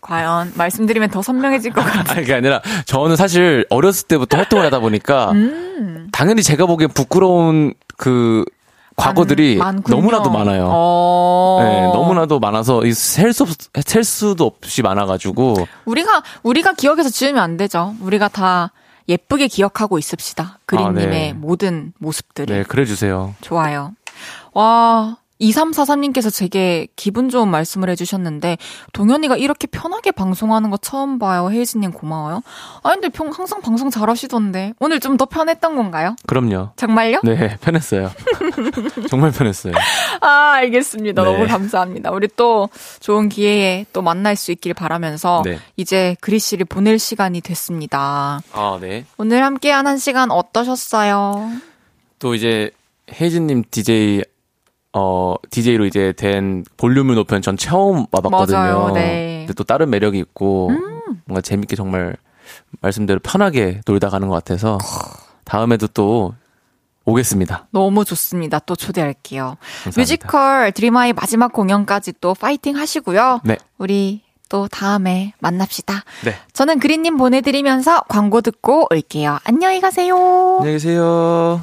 과연 말씀드리면 더 선명해질 것 같아요. [LAUGHS] 아니, 그게 아니라, 저는 사실 어렸을 때부터 활동을 하다 보니까, 음. 당연히 제가 보기엔 부끄러운 그 과거들이 많-. 너무나도 많아요. 어. 네, 너무나도 많아서 셀, 수, 없- 셀 수도 없이 많아가지고, 우리가 우리가 기억해서 지우면 안 되죠. 우리가 다 예쁘게 기억하고 있읍시다. 그린님의 아, 네. 모든 모습들을. 네, 그래 주세요. 좋아요. 와, 2343님께서 제게 기분 좋은 말씀을 해주셨는데, 동현이가 이렇게 편하게 방송하는 거 처음 봐요. 혜진님 고마워요. 아, 근데 평, 항상 방송 잘 하시던데. 오늘 좀 더 편했던 건가요? 그럼요. 정말요? 네, 편했어요. [LAUGHS] 정말 편했어요. 아, 알겠습니다. 네. 너무 감사합니다. 우리 또 좋은 기회에 또 만날 수 있길 바라면서, 네. 이제 그리 씨를 보낼 시간이 됐습니다. 아, 네. 오늘 함께한 한 시간 어떠셨어요? 또 이제, 혜진님 DJ, 어, DJ로 이제 된 볼륨을 높여는 전 처음 와봤거든요. 맞아요, 네. 음. 근데 또 다른 매력이 있고, 뭔가 재밌게 정말, 말씀대로 편하게 놀다 가는 것 같아서, 다음에도 또, 오겠습니다. 너무 좋습니다. 또 초대할게요. 감사합니다. 뮤지컬 드리마의 마지막 공연까지 또 파이팅 하시고요. 네. 우리 또 다음에 만납시다. 네. 저는 그린님 보내드리면서 광고 듣고 올게요. 안녕히 가세요. 안녕히 계세요.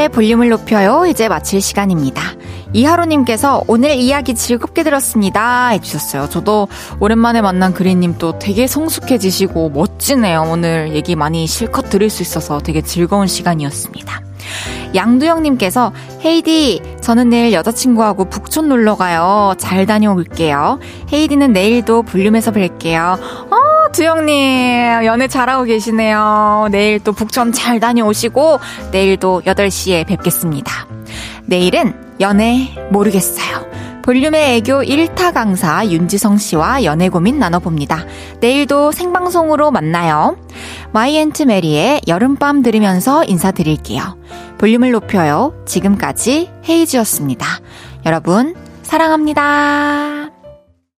헤이지의 볼륨을 높여요. 이제 마칠 시간입니다. 이하로님께서 오늘 이야기 즐겁게 들었습니다. 해주셨어요. 저도 오랜만에 만난 그린님 또 되게 성숙해지시고 멋지네요. 오늘 얘기 많이 실컷 들을 수 있어서 되게 즐거운 시간이었습니다. 양두영님께서 헤이디 저는 내일 여자친구하고 북촌 놀러 가요. 잘 다녀올게요. 헤이디는 내일도 볼륨에서 뵐게요. 어, 두영님 연애 잘하고 계시네요. 내일 또 북촌 잘 다녀오시고 내일도 8시에 뵙겠습니다. 내일은 연애 모르겠어요. 볼륨의 애교 1타 강사 윤지성 씨와 연애 고민 나눠봅니다. 내일도 생방송으로 만나요. 마이 앤트 메리의 여름밤 들으면서 인사드릴게요. 볼륨을 높여요. 지금까지 헤이즈였습니다. 여러분, 사랑합니다.